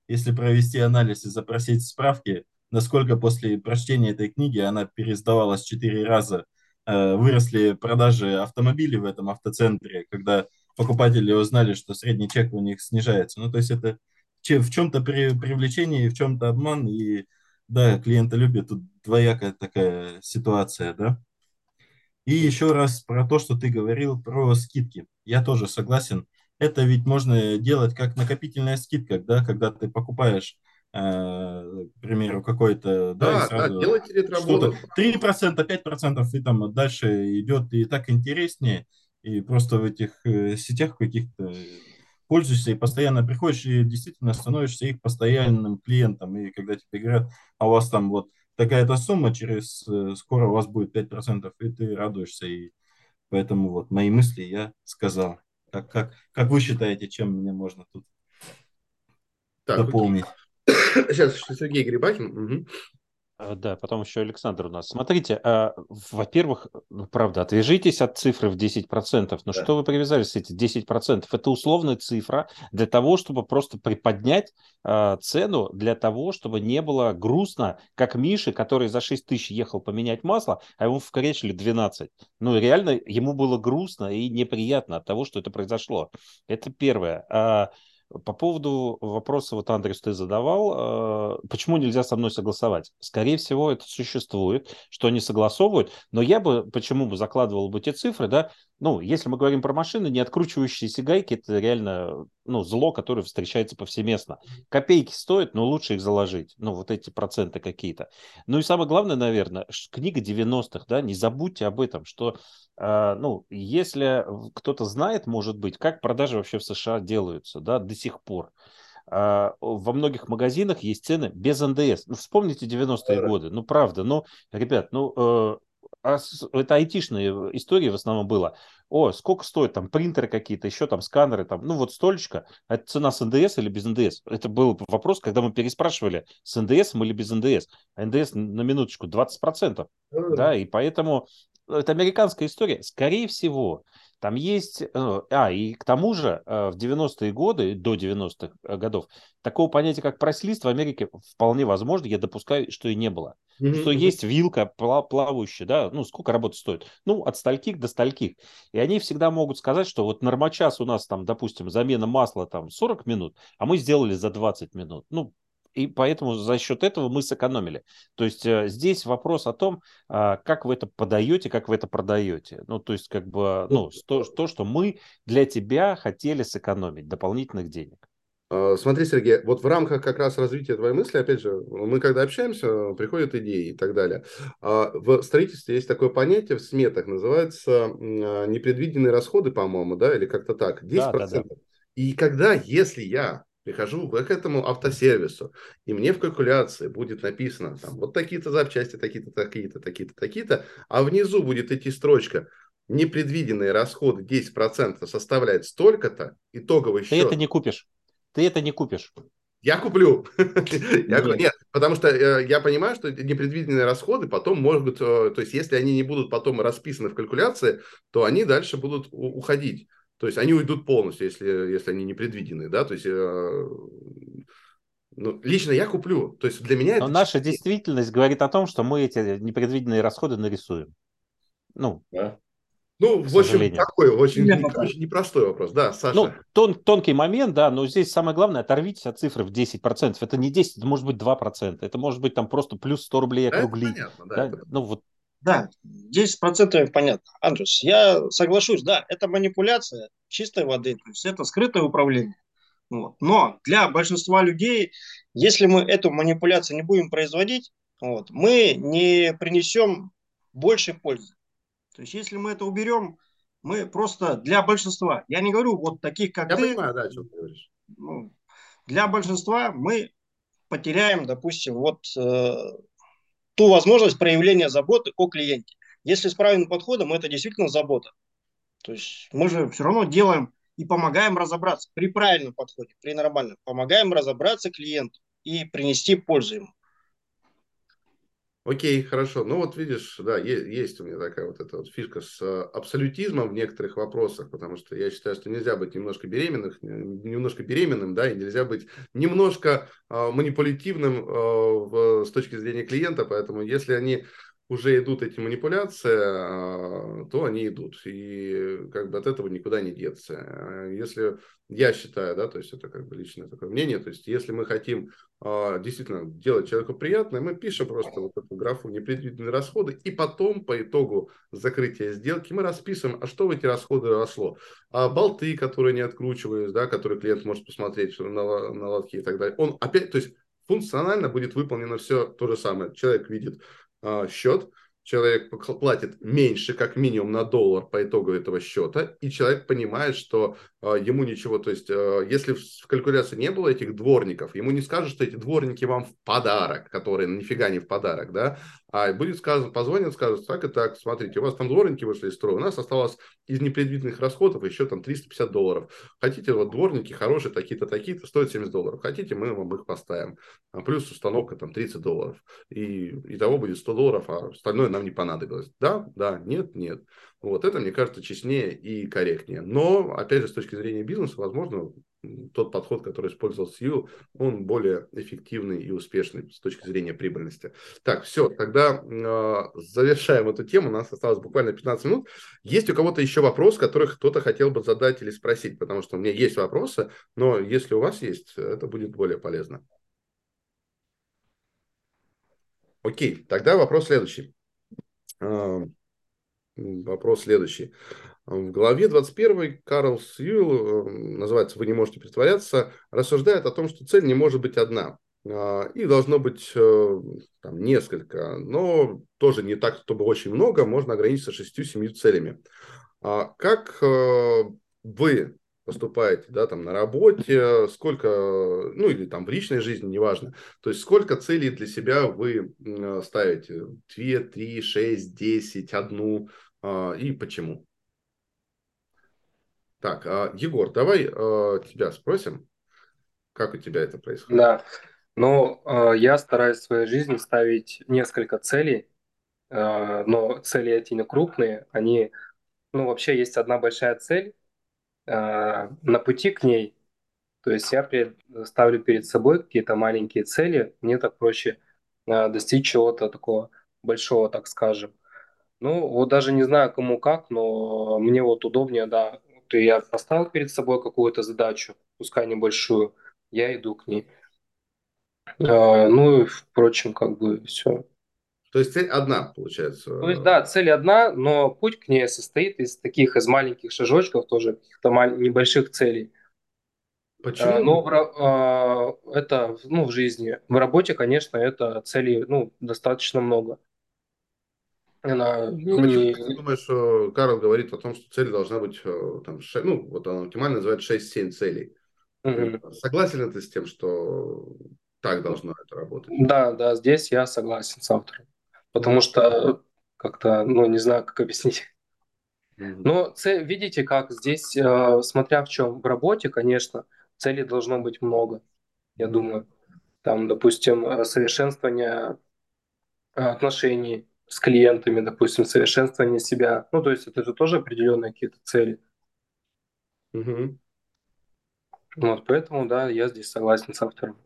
если провести анализ и запросить справки, насколько после прочтения этой книги она пересдавалась четыре раза, э, выросли продажи автомобилей в этом автоцентре, когда покупатели узнали, что средний чек у них снижается. Ну, то есть это в чем-то привлечение, в чем-то обман, и да, клиенты любят, тут двоякая такая ситуация, да. И еще раз про то, что ты говорил про скидки. Я тоже согласен. Это ведь можно делать как накопительная скидка, да, когда ты покупаешь, э, к примеру, какой-то... Да, да, да делайте ретробонус. 3%, 5%, и там дальше идет и так интереснее. И просто в этих э, сетях каких-то пользуешься и постоянно приходишь и действительно становишься их постоянным клиентом. И когда тебе говорят, а у вас там вот такая-то сумма, через э, скоро у вас будет 5%, и ты радуешься. И поэтому вот мои мысли я сказал. Как, как, как вы считаете, чем мне можно тут так, дополнить? Сейчас Сергей Грибакин. Угу. А, да, потом еще Александр у нас. Смотрите, а, во-первых, ну, правда, отвяжитесь от цифры в 10%. Но да. что вы привязались эти 10%? Это условная цифра для того, чтобы просто приподнять а, цену, для того, чтобы не было грустно, как Мише, который за 6 тысяч ехал поменять масло, а ему вкорячили 12. Ну, реально, ему было грустно и неприятно от того, что это произошло. Это первое. А, по поводу вопроса, вот, Андрес, ты задавал, э, почему нельзя со мной согласовать? Скорее всего, это существует, что они согласовывают, но я бы, почему бы закладывал бы те цифры, да, ну, если мы говорим про машины, не откручивающиеся гайки, это реально, ну, зло, которое встречается повсеместно. Копейки стоят, но лучше их заложить, ну, вот эти проценты какие-то. Ну и самое главное, наверное, книга 90-х, да, не забудьте об этом, что, э, ну, если кто-то знает, может быть, как продажи вообще в США делаются, да, до сих пор, Uh, во многих магазинах есть цены без НДС. Ну, вспомните 90-е годы. Ну, правда. Ну, ребят, ну, а это айтишные истории в основном было. О, сколько стоит там принтеры какие-то, еще там сканеры, там, ну вот столечко, это цена с НДС или без НДС? Это был вопрос, когда мы переспрашивали, с НДС или без ндс. А НДС на минуточку 20%. Да, и поэтому это американская история. Скорее всего, там есть... Э, а, и к тому же э, в 90-е годы, до 90-х э, годов, такого понятия, как прайс-лист в Америке вполне возможно, я допускаю, что и не было. Mm-hmm. Что есть вилка плавающая, да, ну, сколько работы стоит? Ну, от стольких до стольких. И они всегда могут сказать, что вот нормочас у нас там, допустим, замена масла там 40 минут, а мы сделали за 20 минут. Ну, и поэтому за счет этого мы сэкономили. То есть э, здесь вопрос о том, э, как вы это подаете, как вы это продаете. Ну, то есть как бы, ну, то, то, что мы для тебя хотели сэкономить дополнительных денег. А, смотри, Сергей, вот в рамках как раз развития твоей мысли, опять же, мы когда общаемся, приходят идеи и так далее. А, в строительстве есть такое понятие в сметах, называется а, непредвиденные расходы, по-моему, да, или как-то так, 10%. Да, да, да. И когда, если я прихожу к этому автосервису, и мне в калькуляции будет написано там вот такие-то запчасти, такие-то, такие-то, такие-то, такие-то, а внизу будет идти строчка непредвиденные расходы 10% составляет столько-то, итоговый счет. Ты это не купишь. Ты это не купишь. Я куплю. я, нет. нет, потому что э, я понимаю, что непредвиденные расходы потом могут, э, то есть если они не будут потом расписаны в калькуляции, то они дальше будут уходить. То есть они уйдут полностью, если, если они непредвиденные, да, то есть э, ну, лично я куплю. То есть для меня... Но это... наша действительность говорит о том, что мы эти непредвиденные расходы нарисуем. Ну, да. Ну, в общем, такой очень, не, очень непростой вопрос. Да, Саша. Ну, тон, тонкий момент, да, но здесь самое главное, оторвитесь от цифры в 10%. Это не 10, это может быть 2%. Это может быть там просто плюс 100 рублей округлить. Да, понятно, да, да? Это... Ну, вот да, 10% понятно. Андрюс, я соглашусь, да, это манипуляция чистой воды, то есть это скрытое управление. Вот. Но для большинства людей, если мы эту манипуляцию не будем производить, вот, мы не принесем больше пользы. То есть если мы это уберем, мы просто для большинства, я не говорю вот таких, как я ты. Я понимаю, да, о чем ты говоришь. Ну, для большинства мы потеряем, допустим, вот э, ту возможность проявления заботы о клиенте. Если с правильным подходом, это действительно забота. То есть мы же все равно делаем и помогаем разобраться при правильном подходе, при нормальном. Помогаем разобраться клиенту и принести пользу ему. Окей, хорошо. Ну вот видишь, да, есть, у меня такая вот эта вот фишка с э, абсолютизмом в некоторых вопросах, потому что я считаю, что нельзя быть немножко беременным, немножко беременным, да, и нельзя быть немножко э, манипулятивным э, с точки зрения клиента, поэтому если они уже идут эти манипуляции, а, то они идут. И как бы от этого никуда не деться. Если я считаю, да, то есть это как бы личное такое мнение, то есть если мы хотим а, действительно делать человеку приятное, мы пишем просто вот эту графу непредвиденные расходы, и потом по итогу закрытия сделки мы расписываем, а что в эти расходы росло. А болты, которые не откручивались, да, которые клиент может посмотреть на, на лотки и так далее. Он опять, то есть функционально будет выполнено все то же самое. Человек видит а, счет, человек платит меньше, как минимум на доллар по итогу этого счета, и человек понимает, что э, ему ничего, то есть э, если в, калькуляции не было этих дворников, ему не скажут, что эти дворники вам в подарок, которые нифига не в подарок, да, а будет сказано, позвонят, скажут, так и так, смотрите, у вас там дворники вышли из строя, у нас осталось из непредвиденных расходов еще там 350 долларов. Хотите, вот дворники хорошие, такие-то, такие-то, стоят 70 долларов. Хотите, мы вам их поставим. А плюс установка там 30 долларов. И итого будет 100 долларов, а остальное нам не понадобилось. Да, да, нет, нет. Вот это, мне кажется, честнее и корректнее. Но, опять же, с точки зрения бизнеса, возможно, тот подход, который использовал Сью, он более эффективный и успешный с точки зрения прибыльности. Так, все, тогда э, завершаем эту тему. У нас осталось буквально 15 минут. Есть у кого-то еще вопрос, который кто-то хотел бы задать или спросить? Потому что у меня есть вопросы, но если у вас есть, это будет более полезно. Окей, тогда вопрос следующий. Вопрос следующий. В главе 21 Карл Сьюэлл, э, называется «Вы не можете притворяться», рассуждает о том, что цель не может быть одна. А, и должно быть э, там, несколько, но тоже не так, чтобы очень много, можно ограничиться шестью-семью целями. А как э, вы поступаете, да, там на работе, сколько, ну или там в личной жизни, неважно, то есть сколько целей для себя вы ставите, две, три, шесть, десять, одну, и почему? Так, а, Егор, давай а, тебя спросим, как у тебя это происходит? Да, ну, а, я стараюсь в своей жизни ставить несколько целей, но цели эти не крупные, они, ну, вообще есть одна большая цель, на пути к ней, то есть я ставлю перед собой какие-то маленькие цели, мне так проще достичь чего-то такого большого, так скажем. Ну, вот даже не знаю, кому как, но мне вот удобнее, да, ты я поставил перед собой какую-то задачу, пускай небольшую, я иду к ней. А, ну и, впрочем, как бы все. То есть цель одна, получается? То есть, да, цель одна, но путь к ней состоит из таких, из маленьких шажочков, тоже каких-то небольших целей. Почему? А, но в, а, это, ну, в жизни. В работе, конечно, это целей, ну, достаточно много. Она ну, не... Ты думаешь, что Карл говорит о том, что цель должна быть э, там, 6, ну, вот она оптимально называет 6-7 целей. Угу. Согласен ли ты с тем, что так должно это работать? Да, да, здесь я согласен с автором. Потому что как-то, ну, не знаю, как объяснить. Угу. Но цель, видите, как здесь, э, смотря в чем, в работе, конечно, целей должно быть много, я думаю. Там, допустим, э, совершенствование отношений, с клиентами, допустим, совершенствование себя. Ну, то есть это же тоже определенные какие-то цели. Угу. Вот, поэтому, да, я здесь согласен с автором.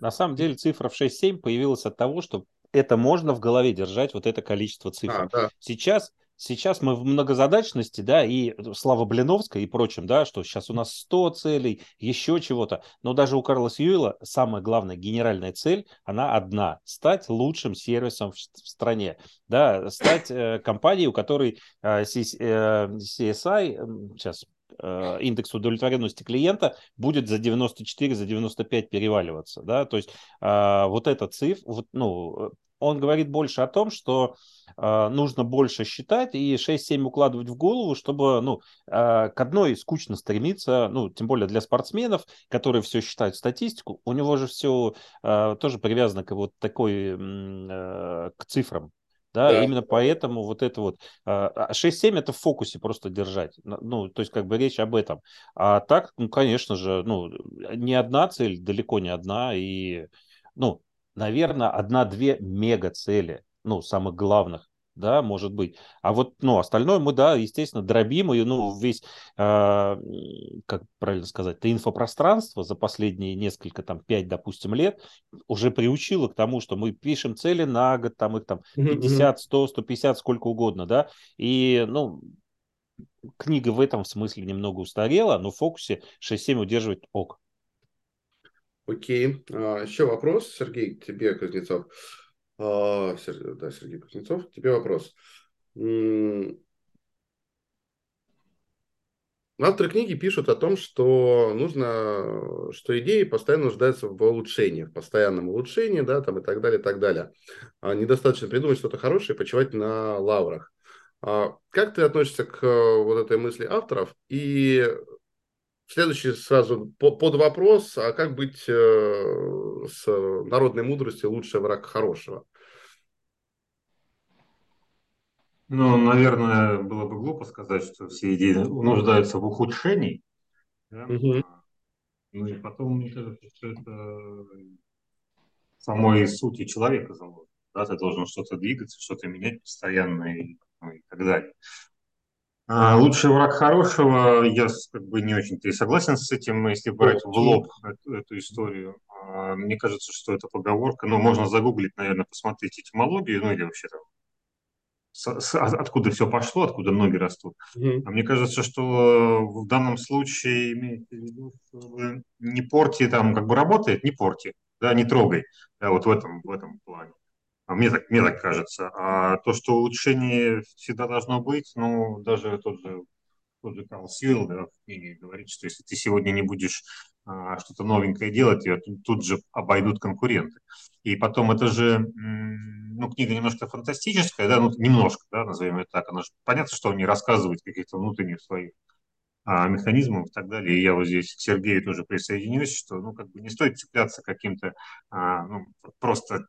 На самом деле цифра в 6-7 появилась от того, что это можно в голове держать, вот это количество цифр. А, да. Сейчас Сейчас мы в многозадачности, да, и Слава Блиновская и прочим, да, что сейчас у нас 100 целей, еще чего-то. Но даже у Карла Сьюэла самая главная генеральная цель, она одна – стать лучшим сервисом в, в стране, да, стать э, компанией, у которой э, CSI, э, сейчас э, индекс удовлетворенности клиента будет за 94, за 95 переваливаться, да, то есть э, вот эта цифра, вот, ну, он говорит больше о том, что э, нужно больше считать и 6-7 укладывать в голову, чтобы ну, э, к одной скучно стремиться, ну, тем более для спортсменов, которые все считают статистику, у него же все э, тоже привязано к вот такой, э, к цифрам. Да, да, именно поэтому вот это вот 6-7 это в фокусе просто держать. Ну, то есть как бы речь об этом. А так, ну, конечно же, ну, не одна цель, далеко не одна. И, ну, наверное, одна-две мега цели, ну, самых главных, да, может быть. А вот, ну, остальное мы, да, естественно, дробим, и, ну, весь, э, как правильно сказать, это инфопространство за последние несколько, там, пять, допустим, лет уже приучило к тому, что мы пишем цели на год, там, их там 50, 100, 150, сколько угодно, да, и, ну, книга в этом смысле немного устарела, но в фокусе 6-7 удерживать ок. Окей. А, еще вопрос, Сергей, тебе, Кузнецов. А, да, Сергей Кузнецов, тебе вопрос. авторы книги пишут о том, что нужно, что идеи постоянно нуждаются в улучшении, в постоянном улучшении, да, там и так далее, и так далее. А недостаточно придумать что-то хорошее и почивать на лаврах. Как ты относишься к э, вот этой мысли авторов? И следующий сразу под вопрос, а как быть э, с народной мудростью лучший враг хорошего? Ну, наверное, было бы глупо сказать, что все идеи нуждаются в ухудшении. Да? Угу. Ну и потом, мне кажется, что это самой сути человека заложено. Да? Ты должен что-то двигаться, что-то менять постоянно и, ну, и так далее. А лучший враг хорошего, я как бы не очень-то и согласен с этим, если брать в лоб эту, эту историю. А, мне кажется, что это поговорка, ну, можно загуглить, наверное, посмотреть этимологию, ну, или вообще там откуда все пошло, откуда ноги растут. Mm-hmm. А мне кажется, что в данном случае имеется в виду, что не порти там, как бы работает, не порти, да, не трогай, да, вот в этом, в этом плане. А мне так, мне так кажется. А то, что улучшение всегда должно быть, ну, даже тот же тот же Карл Сьюэлл да, в книге говорит, что если ты сегодня не будешь а, что-то новенькое делать, ее тут, же обойдут конкуренты. И потом это же, ну, книга немножко фантастическая, да, ну, немножко, да, назовем это так. Она же, понятно, что он не рассказывает каких-то внутренних своих а, механизмов и так далее. И я вот здесь к Сергею тоже присоединюсь, что, ну, как бы не стоит цепляться каким-то, а, ну, просто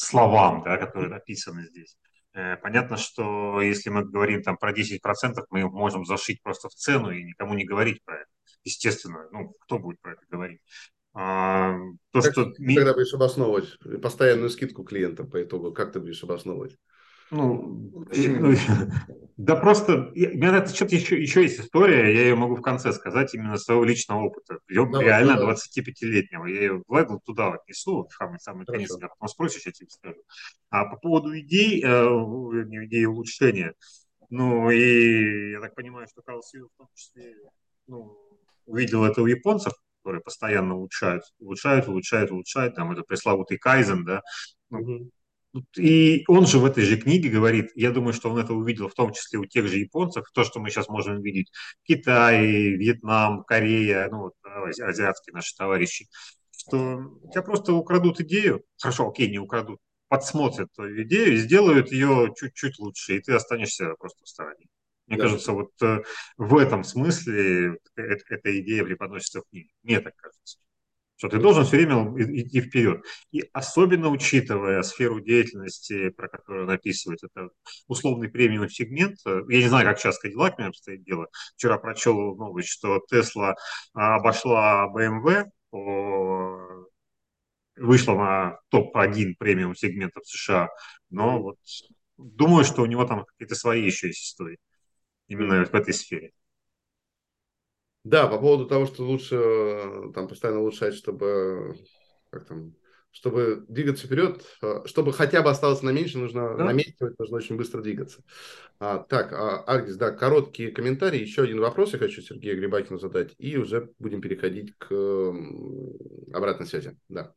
словам, да, которые написаны здесь. Э, понятно, что если мы говорим там про 10%, мы можем зашить просто в цену и никому не говорить про это. Естественно, ну, кто будет про это говорить? А, то, как, что... Когда будешь обосновывать постоянную скидку клиентам по итогу, как ты будешь обосновывать? Ну, ну да просто, у меня этот счет еще, еще есть история, я ее могу в конце сказать именно своего личного опыта. Давай, реально давай. 25-летнего. Я ее в туда отнесу, в самый, самый конец, я потом спросишь, я тебе скажу. А по поводу идей, э, идеи улучшения, ну и я так понимаю, что Карл Сью в том числе ну, увидел это у японцев, которые постоянно улучшают, улучшают, улучшают, улучшают, там это пресловутый кайзен, да, ну. И он же в этой же книге говорит, я думаю, что он это увидел в том числе у тех же японцев, то, что мы сейчас можем видеть, Китай, Вьетнам, Корея, ну, азиатские наши товарищи, что тебя просто украдут идею, хорошо, окей, не украдут, подсмотрят твою идею и сделают ее чуть-чуть лучше, и ты останешься просто в стороне. Мне да. кажется, вот э, в этом смысле эта идея преподносится в книге. Мне так кажется что ты должен все время идти вперед. И особенно учитывая сферу деятельности, про которую он описывает, это условный премиум сегмент. Я не знаю, как сейчас Cadillac обстоит дело. Вчера прочел новость, что Tesla а, обошла BMW по вышла на топ-1 премиум сегментов США, но вот думаю, что у него там какие-то свои еще есть истории именно в этой сфере. Да, по поводу того, что лучше э, там постоянно улучшать, чтобы как там, чтобы двигаться вперед, э, чтобы хотя бы осталось на меньше, нужно да. наметивать, нужно очень быстро двигаться. А, так, а, Агдис, да, короткие комментарии. Еще один вопрос я хочу Сергею Грибакину задать, и уже будем переходить к обратной связи. Да.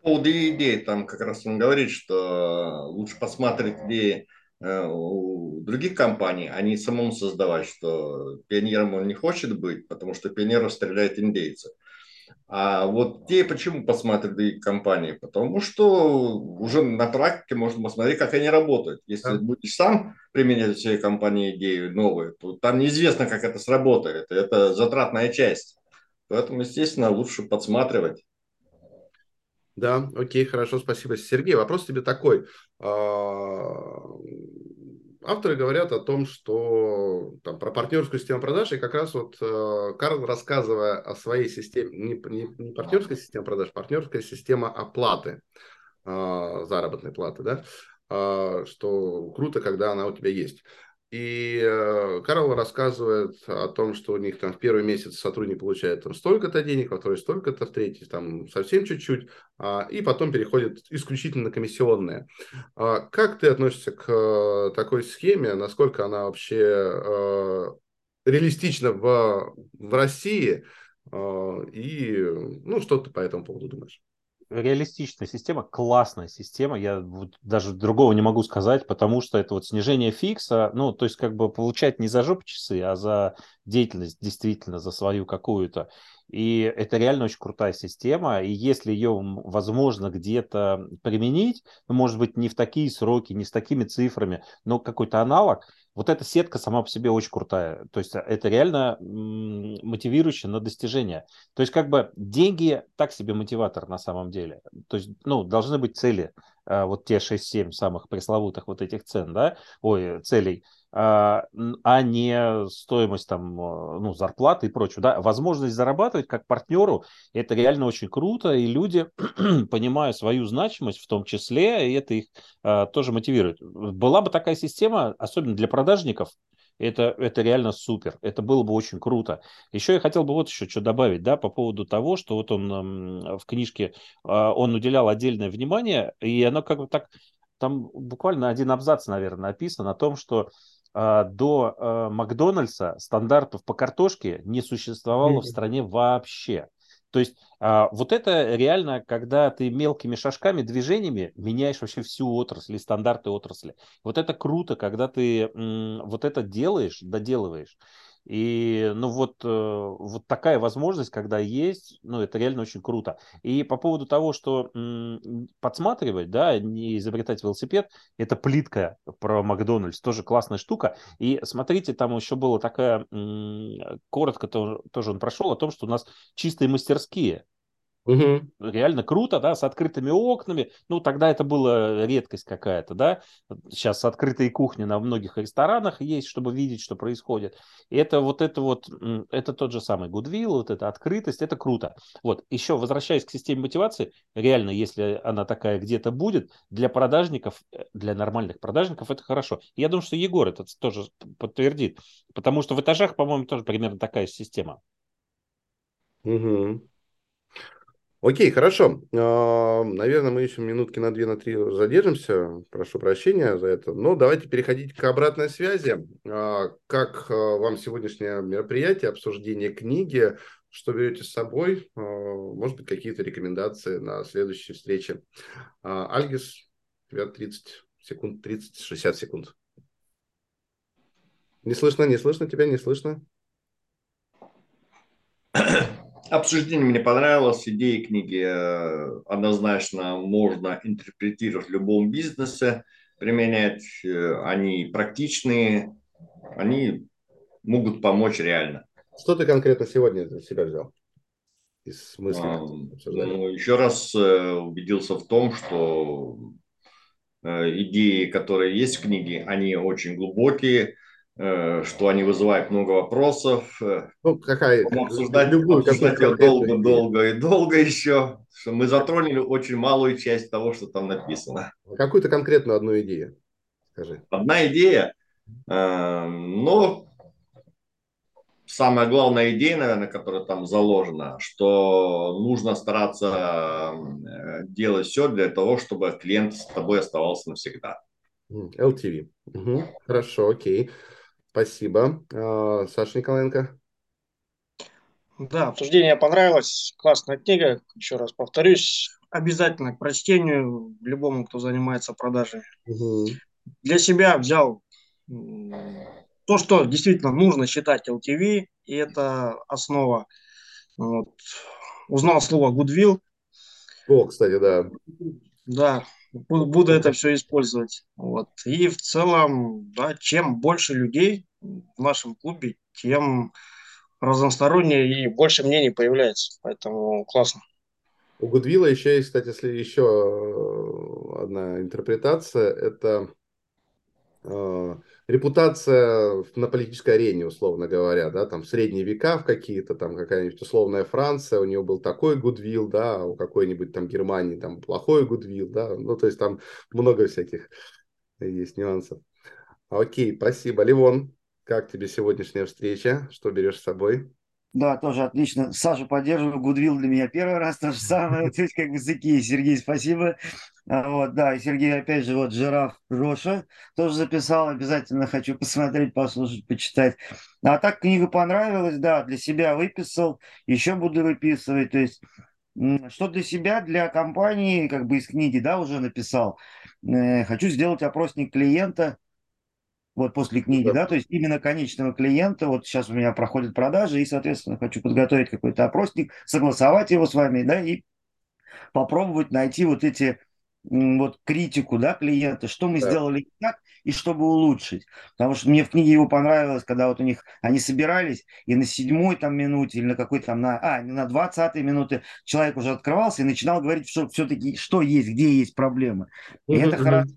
По поводу идей, там как раз он говорит, что лучше посмотреть идеи Э, у других компаний, а не самому создавать, что пионером он не хочет быть, потому что пионеров стреляет индейцы. А вот те почему посмотрят другие компании? Потому что уже на практике можно посмотреть, как они работают. Если да. будешь сам применять в своей компании идею новые, то там неизвестно, как это сработает. Это затратная часть. Поэтому, естественно, лучше подсматривать. Да, окей, хорошо, спасибо. Сергей, вопрос тебе такой. Авторы говорят о том, что там, про партнерскую систему продаж, и как раз вот э, Карл, рассказывая о своей системе, не, не, не партнерская система продаж, партнерская система оплаты, а, заработной платы, да, а, что круто, когда она у тебя есть. И э, Карл рассказывает о том, что у них там в первый месяц сотрудник получает там столько-то денег, во второй столько-то, в третий там совсем чуть-чуть, а, и потом переходит исключительно на комиссионные. А, как ты относишься к такой схеме? Насколько она вообще э, реалистична в, в России? И ну, что ты по этому поводу думаешь? Реалистичная система, классная система. Я вот даже другого не могу сказать, потому что это вот снижение фикса, ну, то есть как бы получать не за жоп часы, а за деятельность действительно, за свою какую-то. И это реально очень крутая система. И если ее возможно где-то применить, ну, может быть, не в такие сроки, не с такими цифрами, но какой-то аналог, вот эта сетка сама по себе очень крутая. То есть а, это реально мотивирующее на достижение. То есть как бы деньги так себе мотиватор на самом деле. То есть, ну, должны быть цели. А, вот те 6-7 самых пресловутых вот этих цен, да, ой, целей, а, а не стоимость там, ну, зарплаты и прочего, да, возможность зарабатывать как партнеру, это реально очень круто, и люди, понимая свою значимость в том числе, и это их тоже мотивирует. Была бы такая система, особенно для продажников, это, это реально супер. Это было бы очень круто. Еще я хотел бы вот еще что добавить, да, по поводу того, что вот он в книжке, а, он уделял отдельное внимание, и оно как бы так, там буквально один абзац, наверное, написан о том, что а, до а, Макдональдса стандартов по картошке не существовало в стране вообще. То есть а, вот это реально, когда ты мелкими шажками, движениями меняешь вообще всю отрасль и стандарты отрасли. Вот это круто, когда ты вот это делаешь, доделываешь. И, ну, вот, э, вот такая возможность, когда есть, ну, это реально очень круто. И по поводу того, что м, подсматривать, да, не изобретать велосипед, это плитка про Макдональдс, тоже классная штука. И смотрите, там еще было такая, м, коротко тоже он прошел о том, что у нас чистые мастерские. Угу. Реально круто, да, с открытыми окнами. Ну, тогда это была редкость какая-то, да. Сейчас открытые кухни на многих ресторанах есть, чтобы видеть, что происходит. И это вот это вот, это тот же самый Goodwill, вот эта открытость, это круто. Вот, еще возвращаясь к системе мотивации, реально, если она такая где-то будет, для продажников, э, для нормальных продажников это хорошо. Я думаю, что Егор это тоже подтвердит, потому что в этажах, по-моему, тоже примерно такая система. Угу. Окей, хорошо. А, наверное, мы еще минутки на две, на три задержимся. Прошу прощения за это. Но давайте переходить к обратной связи. А, как а, вам сегодняшнее мероприятие, обсуждение книги? Что берете с собой? Может быть, какие-то рекомендации на следующей встрече? Альгис, тебя 30 секунд, 30-60 секунд. Не слышно, не слышно тебя, не слышно? Обсуждение мне понравилось, идеи книги э, однозначно можно интерпретировать в любом бизнесе, применять, э, они практичные, они могут помочь реально. Что ты конкретно сегодня для себя взял? Из мыслей, а, ну, еще раз э, убедился в том, что идеи, которые есть в книге, они очень глубокие, что они вызывают много вопросов. Э, ну, какая, обсуждать, любую, обсуждать ее долго, долго и долго еще. Что мы затронули очень малую часть того, что там написано. Какую-то конкретную одну идею скажи. Одна идея, э, но самая главная идея, наверное, которая там заложена, что нужно стараться делать все для того, чтобы клиент с тобой оставался навсегда. LTV. Угу. Хорошо, окей. Спасибо. А, Саша Николаенко. Да, обсуждение понравилось. Классная книга. Еще раз повторюсь. Обязательно к прочтению любому, кто занимается продажей. Угу. Для себя взял то, что действительно нужно считать LTV, и это основа. Вот. Узнал слово goodwill. О, кстати, да. Да, буду это все использовать. Вот. И в целом, да, чем больше людей в нашем клубе, тем разностороннее и больше мнений появляется. Поэтому классно. У Гудвилла еще есть, кстати, если еще э, одна интерпретация, это э, репутация на политической арене, условно говоря, да, там средние века в какие-то, там какая-нибудь условная Франция, у нее был такой гудвилл, да, у какой-нибудь там Германии там плохой гудвилл, да, ну, то есть там много всяких есть нюансов. Окей, спасибо. Ливон, как тебе сегодняшняя встреча? Что берешь с собой? Да, тоже отлично. Саша, поддерживаю. Гудвилл для меня первый раз то же самое. То есть как Сергей, Сергей, спасибо. А, вот, да, и Сергей, опять же, вот жираф Роша тоже записал. Обязательно хочу посмотреть, послушать, почитать. А так книга понравилась, да, для себя выписал. Еще буду выписывать. То есть что для себя, для компании, как бы из книги, да, уже написал. Э, хочу сделать опросник клиента, вот после книги, да. да, то есть именно конечного клиента, вот сейчас у меня проходят продажи, и, соответственно, хочу подготовить какой-то опросник, согласовать его с вами, да, и попробовать найти вот эти вот критику, да, клиента, что мы да. сделали так и чтобы улучшить. Потому что мне в книге его понравилось, когда вот у них они собирались, и на седьмой там минуте или на какой-то там, на, а, на двадцатой минуте человек уже открывался и начинал говорить, что все-таки что есть, где есть проблемы. И uh-huh, это хорошо.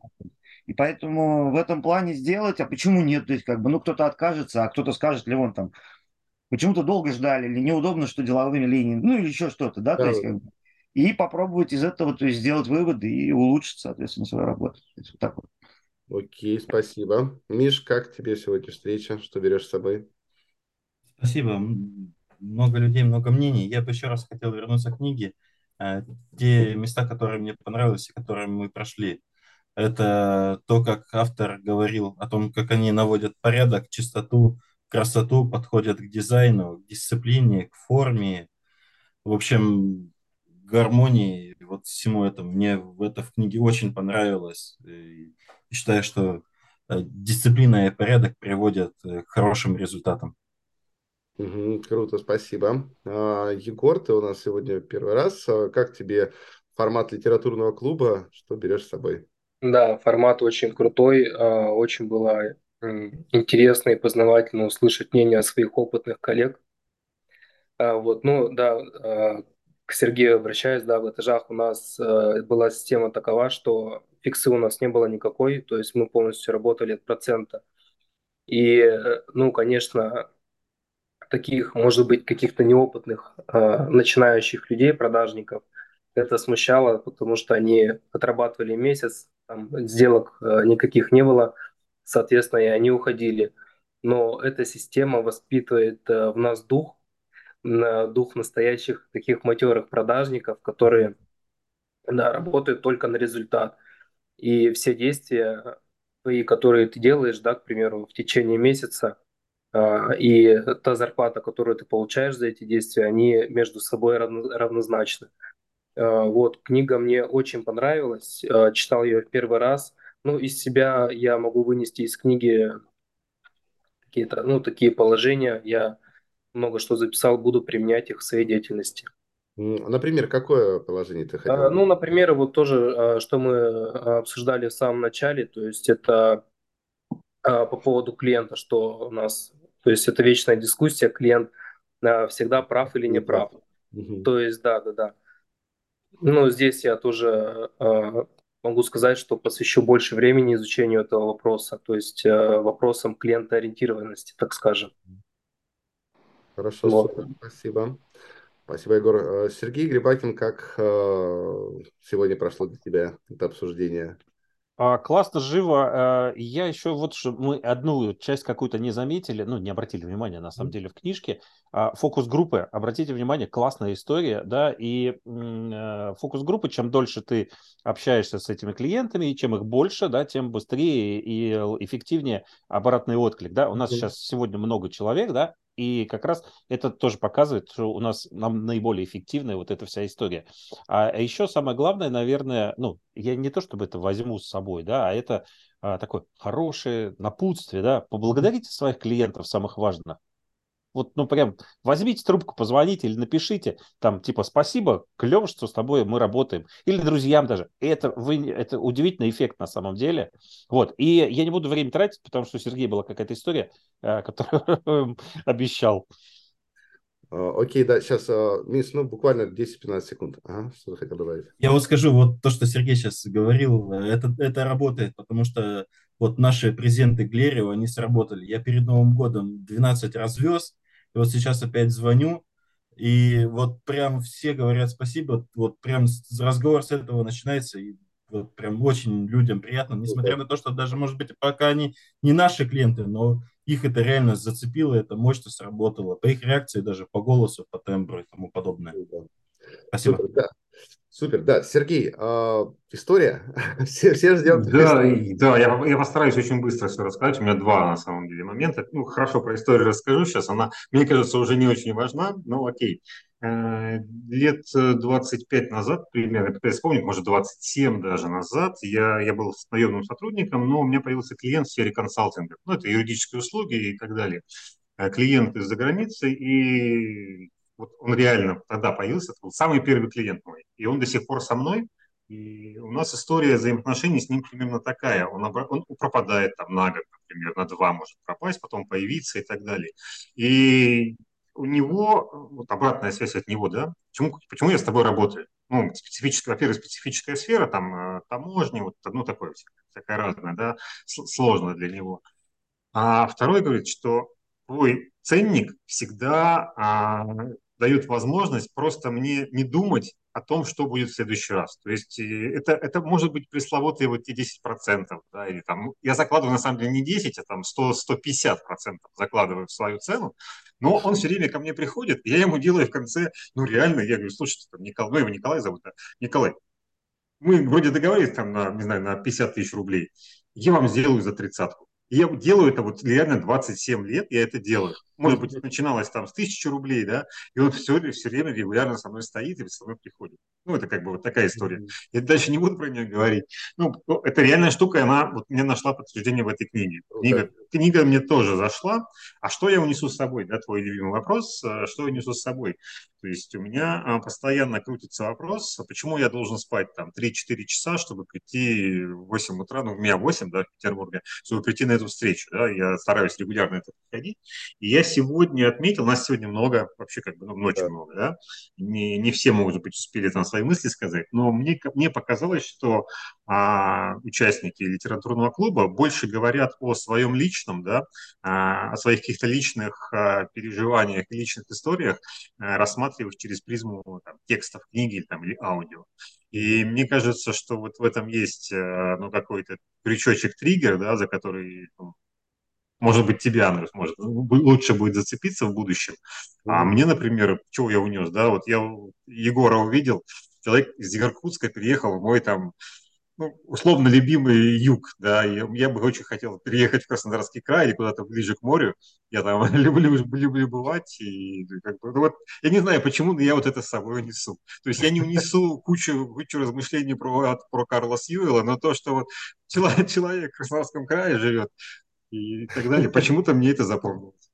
И поэтому в этом плане сделать, а почему нет? То есть, как бы, ну, кто-то откажется, а кто-то скажет, ли он там, почему-то долго ждали, или неудобно, что деловыми линиями, ну, или еще что-то, да, да. то есть, как бы, и попробовать из этого, то есть, сделать выводы и улучшить, соответственно, свою работу. То есть, вот так вот. Окей, спасибо. Миш, как тебе сегодня встреча? Что берешь с собой? Спасибо. Много людей, много мнений. Я бы еще раз хотел вернуться к книге. Э, те места, которые мне понравились и которые мы прошли. Это то, как автор говорил о том, как они наводят порядок, чистоту, красоту, подходят к дизайну, к дисциплине, к форме. В общем, гармонии, вот всему этому. Мне в это в книге очень понравилось. И считаю, что э, дисциплина и порядок приводят э, к хорошим результатам. Угу, круто, спасибо. А, Егор, ты у нас сегодня первый раз. А как тебе формат литературного клуба? Что берешь с собой? Да, формат очень крутой, а, очень было интересно и познавательно услышать мнение своих опытных коллег. Вот, ну да, к Сергею обращаюсь, да, в этажах у нас была система такова, что фиксы у нас не было никакой, то есть мы полностью работали от процента. И, ну, конечно, таких, может быть, каких-то неопытных начинающих людей, продажников, это смущало, потому что они отрабатывали месяц, там, сделок э, никаких не было, соответственно, и они уходили. Но эта система воспитывает э, в нас дух, дух настоящих таких матерых продажников, которые да, работают только на результат. И все действия твои, которые ты делаешь, да, к примеру, в течение месяца, э, и та зарплата, которую ты получаешь за эти действия, они между собой равнозначны. Э, вот, книга мне очень понравилась, э, читал ее в первый раз. Ну, из себя я могу вынести из книги какие-то, ну, такие положения. Я много что записал, буду применять их в своей деятельности. Например, какое положение ты хотел? А, ну, например, вот тоже, что мы обсуждали в самом начале, то есть это по поводу клиента, что у нас, то есть это вечная дискуссия, клиент всегда прав или не прав. Угу. То есть, да, да, да. Ну, здесь я тоже могу сказать, что посвящу больше времени изучению этого вопроса, то есть э, вопросам клиентоориентированности, так скажем. Хорошо, вот. супер, спасибо. Спасибо, Егор. Э, Сергей Грибакин, как э, сегодня прошло для тебя это обсуждение? А, классно, живо. А, я еще вот, что мы одну часть какую-то не заметили, ну, не обратили внимания, на самом деле, в книжке. А, фокус-группы, обратите внимание, классная история, да, и э, фокус-группы, чем дольше ты общаешься с этими клиентами, и чем их больше, да, тем быстрее и эффективнее обратный отклик, да. У нас сейчас сегодня много человек, да, и как раз это тоже показывает, что у нас нам наиболее эффективная вот эта вся история. А, а еще самое главное, наверное, ну, я не то чтобы это возьму с собой, да, а это а, такое хорошее напутствие, да, поблагодарите своих клиентов, самых важных, вот, ну, прям возьмите трубку, позвоните или напишите, там, типа, спасибо, клево, что с тобой мы работаем. Или друзьям даже. И это, вы, это удивительный эффект на самом деле. Вот. И я не буду время тратить, потому что у Сергея была какая-то история, э, которую обещал. А, окей, да, сейчас, а, Мисс, ну, буквально 10-15 секунд. Ага, что ты хотел добавить? Я вот скажу, вот то, что Сергей сейчас говорил, это, это работает, потому что вот наши презенты Глерио, они сработали. Я перед Новым годом 12 раз вез, и вот сейчас опять звоню, и вот прям все говорят спасибо, вот прям разговор с этого начинается, и вот прям очень людям приятно, несмотря на то, что даже, может быть, пока они не наши клиенты, но их это реально зацепило, это мощно сработало, по их реакции даже, по голосу, по тембру и тому подобное. Спасибо. Супер, да. Супер, да. Сергей, э, история. все, все ждем. Да, и, да я, я постараюсь очень быстро все рассказать. У меня два, на самом деле, момента. Ну, хорошо, про историю расскажу сейчас. Она, мне кажется, уже не очень важна, но окей. Э, лет 25 назад, примерно, пытаюсь вспомнить, может, 27 даже назад, я, я был наемным сотрудником, но у меня появился клиент в сфере консалтинга. Ну, это юридические услуги и так далее. Клиент из-за границы, и вот он реально тогда появился, это был самый первый клиент мой. И он до сих пор со мной, и у нас история взаимоотношений с ним примерно такая. Он, он пропадает там на год, например, на два может пропасть, потом появиться и так далее. И у него, вот обратная связь от него, да, почему, почему я с тобой работаю? Ну, специфическая, во-первых, специфическая сфера, там, э, таможни, вот, ну, такое, всякое разное, да, сложно для него. А второй говорит, что твой ценник всегда а, дает возможность просто мне не думать о том, что будет в следующий раз. То есть э, это, это может быть пресловутые вот те 10%, да, или там, ну, я закладываю на самом деле не 10, а там 100-150% закладываю в свою цену, но он все время ко мне приходит, и я ему делаю в конце, ну реально, я говорю, слушайте, там, Николай, ну его Николай зовут, да, Николай, мы вроде договорились там на, не знаю, на 50 тысяч рублей, я вам сделаю за тридцатку. Я делаю это вот реально 27 лет, я это делаю. Может быть, начиналось там с тысячи рублей, да, и он все, все время регулярно со мной стоит и со мной приходит. Ну, это как бы вот такая история. Я дальше не буду про нее говорить. Ну, это реальная штука, она вот мне нашла подтверждение в этой книге. Книга, книга мне тоже зашла. А что я унесу с собой, да, твой любимый вопрос, э, что я унесу с собой? То есть у меня а, постоянно крутится вопрос, а почему я должен спать там 3-4 часа, чтобы прийти в 8 утра, ну, у меня 8, да, в Петербурге, чтобы прийти на эту встречу, да, я стараюсь регулярно это приходить. И я сегодня отметил, нас сегодня много, вообще как бы, ну, очень да. много, да, не, не все, может быть, успели там свои мысли сказать, но мне, мне показалось, что а, участники литературного клуба больше говорят о своем личном, да, а, о своих каких-то личных а, переживаниях и личных историях, а, рассматривая их через призму там, текстов книги там, или аудио. И мне кажется, что вот в этом есть ну, какой-то крючочек-триггер, да, за который ну, может быть, тебе, Андрес, может, лучше будет зацепиться в будущем. А мне, например, чего я унес, да, вот я Егора увидел, человек из Иркутска переехал в мой там ну, условно любимый юг, да, я, я бы очень хотел переехать в Краснодарский край или куда-то ближе к морю, я там люблю, люблю бывать, и как бы, ну, вот, я не знаю, почему, но я вот это с собой несу. То есть я не унесу кучу, кучу размышлений про, про Карла Сьюэлла, но то, что вот человек, человек в Краснодарском крае живет, и так далее. Почему-то мне это запомнилось.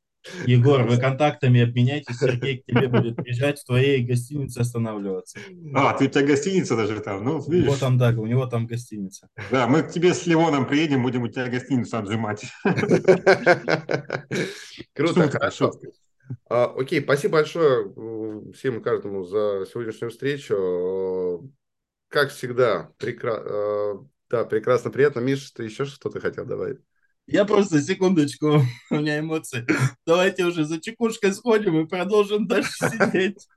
Егор, вы контактами обменяйтесь, Сергей к тебе будет приезжать в твоей гостинице останавливаться. А, ты у тебя гостиница даже там, ну, видишь. Вот там, да, у него там гостиница. Да, мы к тебе с Лимоном приедем, будем у тебя гостиницу отжимать. Круто, хорошо. А, окей, спасибо большое всем и каждому за сегодняшнюю встречу. Как всегда, прекра... А, да, прекрасно, приятно. Миша, ты еще что-то хотел добавить? Я просто, секундочку, у меня эмоции. Давайте уже за чекушкой сходим и продолжим дальше сидеть.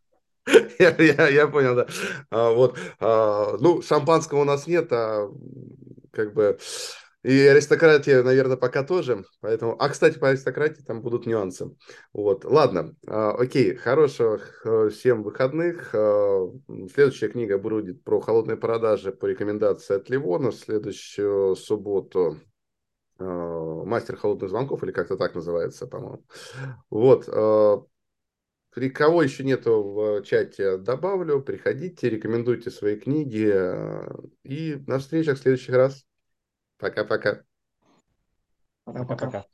Я, я, я понял, да. А, вот, а, ну, шампанского у нас нет, а как бы и аристократия, наверное, пока тоже. Поэтому, а кстати, по аристократии там будут нюансы. Вот, ладно, а, окей, хороших всем выходных. А, следующая книга будет про холодные продажи по рекомендации от Ливона. Следующую субботу мастер холодных звонков, или как-то так называется, по-моему. Вот. Э, кого еще нету в чате, добавлю. Приходите, рекомендуйте свои книги. Э, и на встречах в следующий раз. Пока-пока. Пока-пока.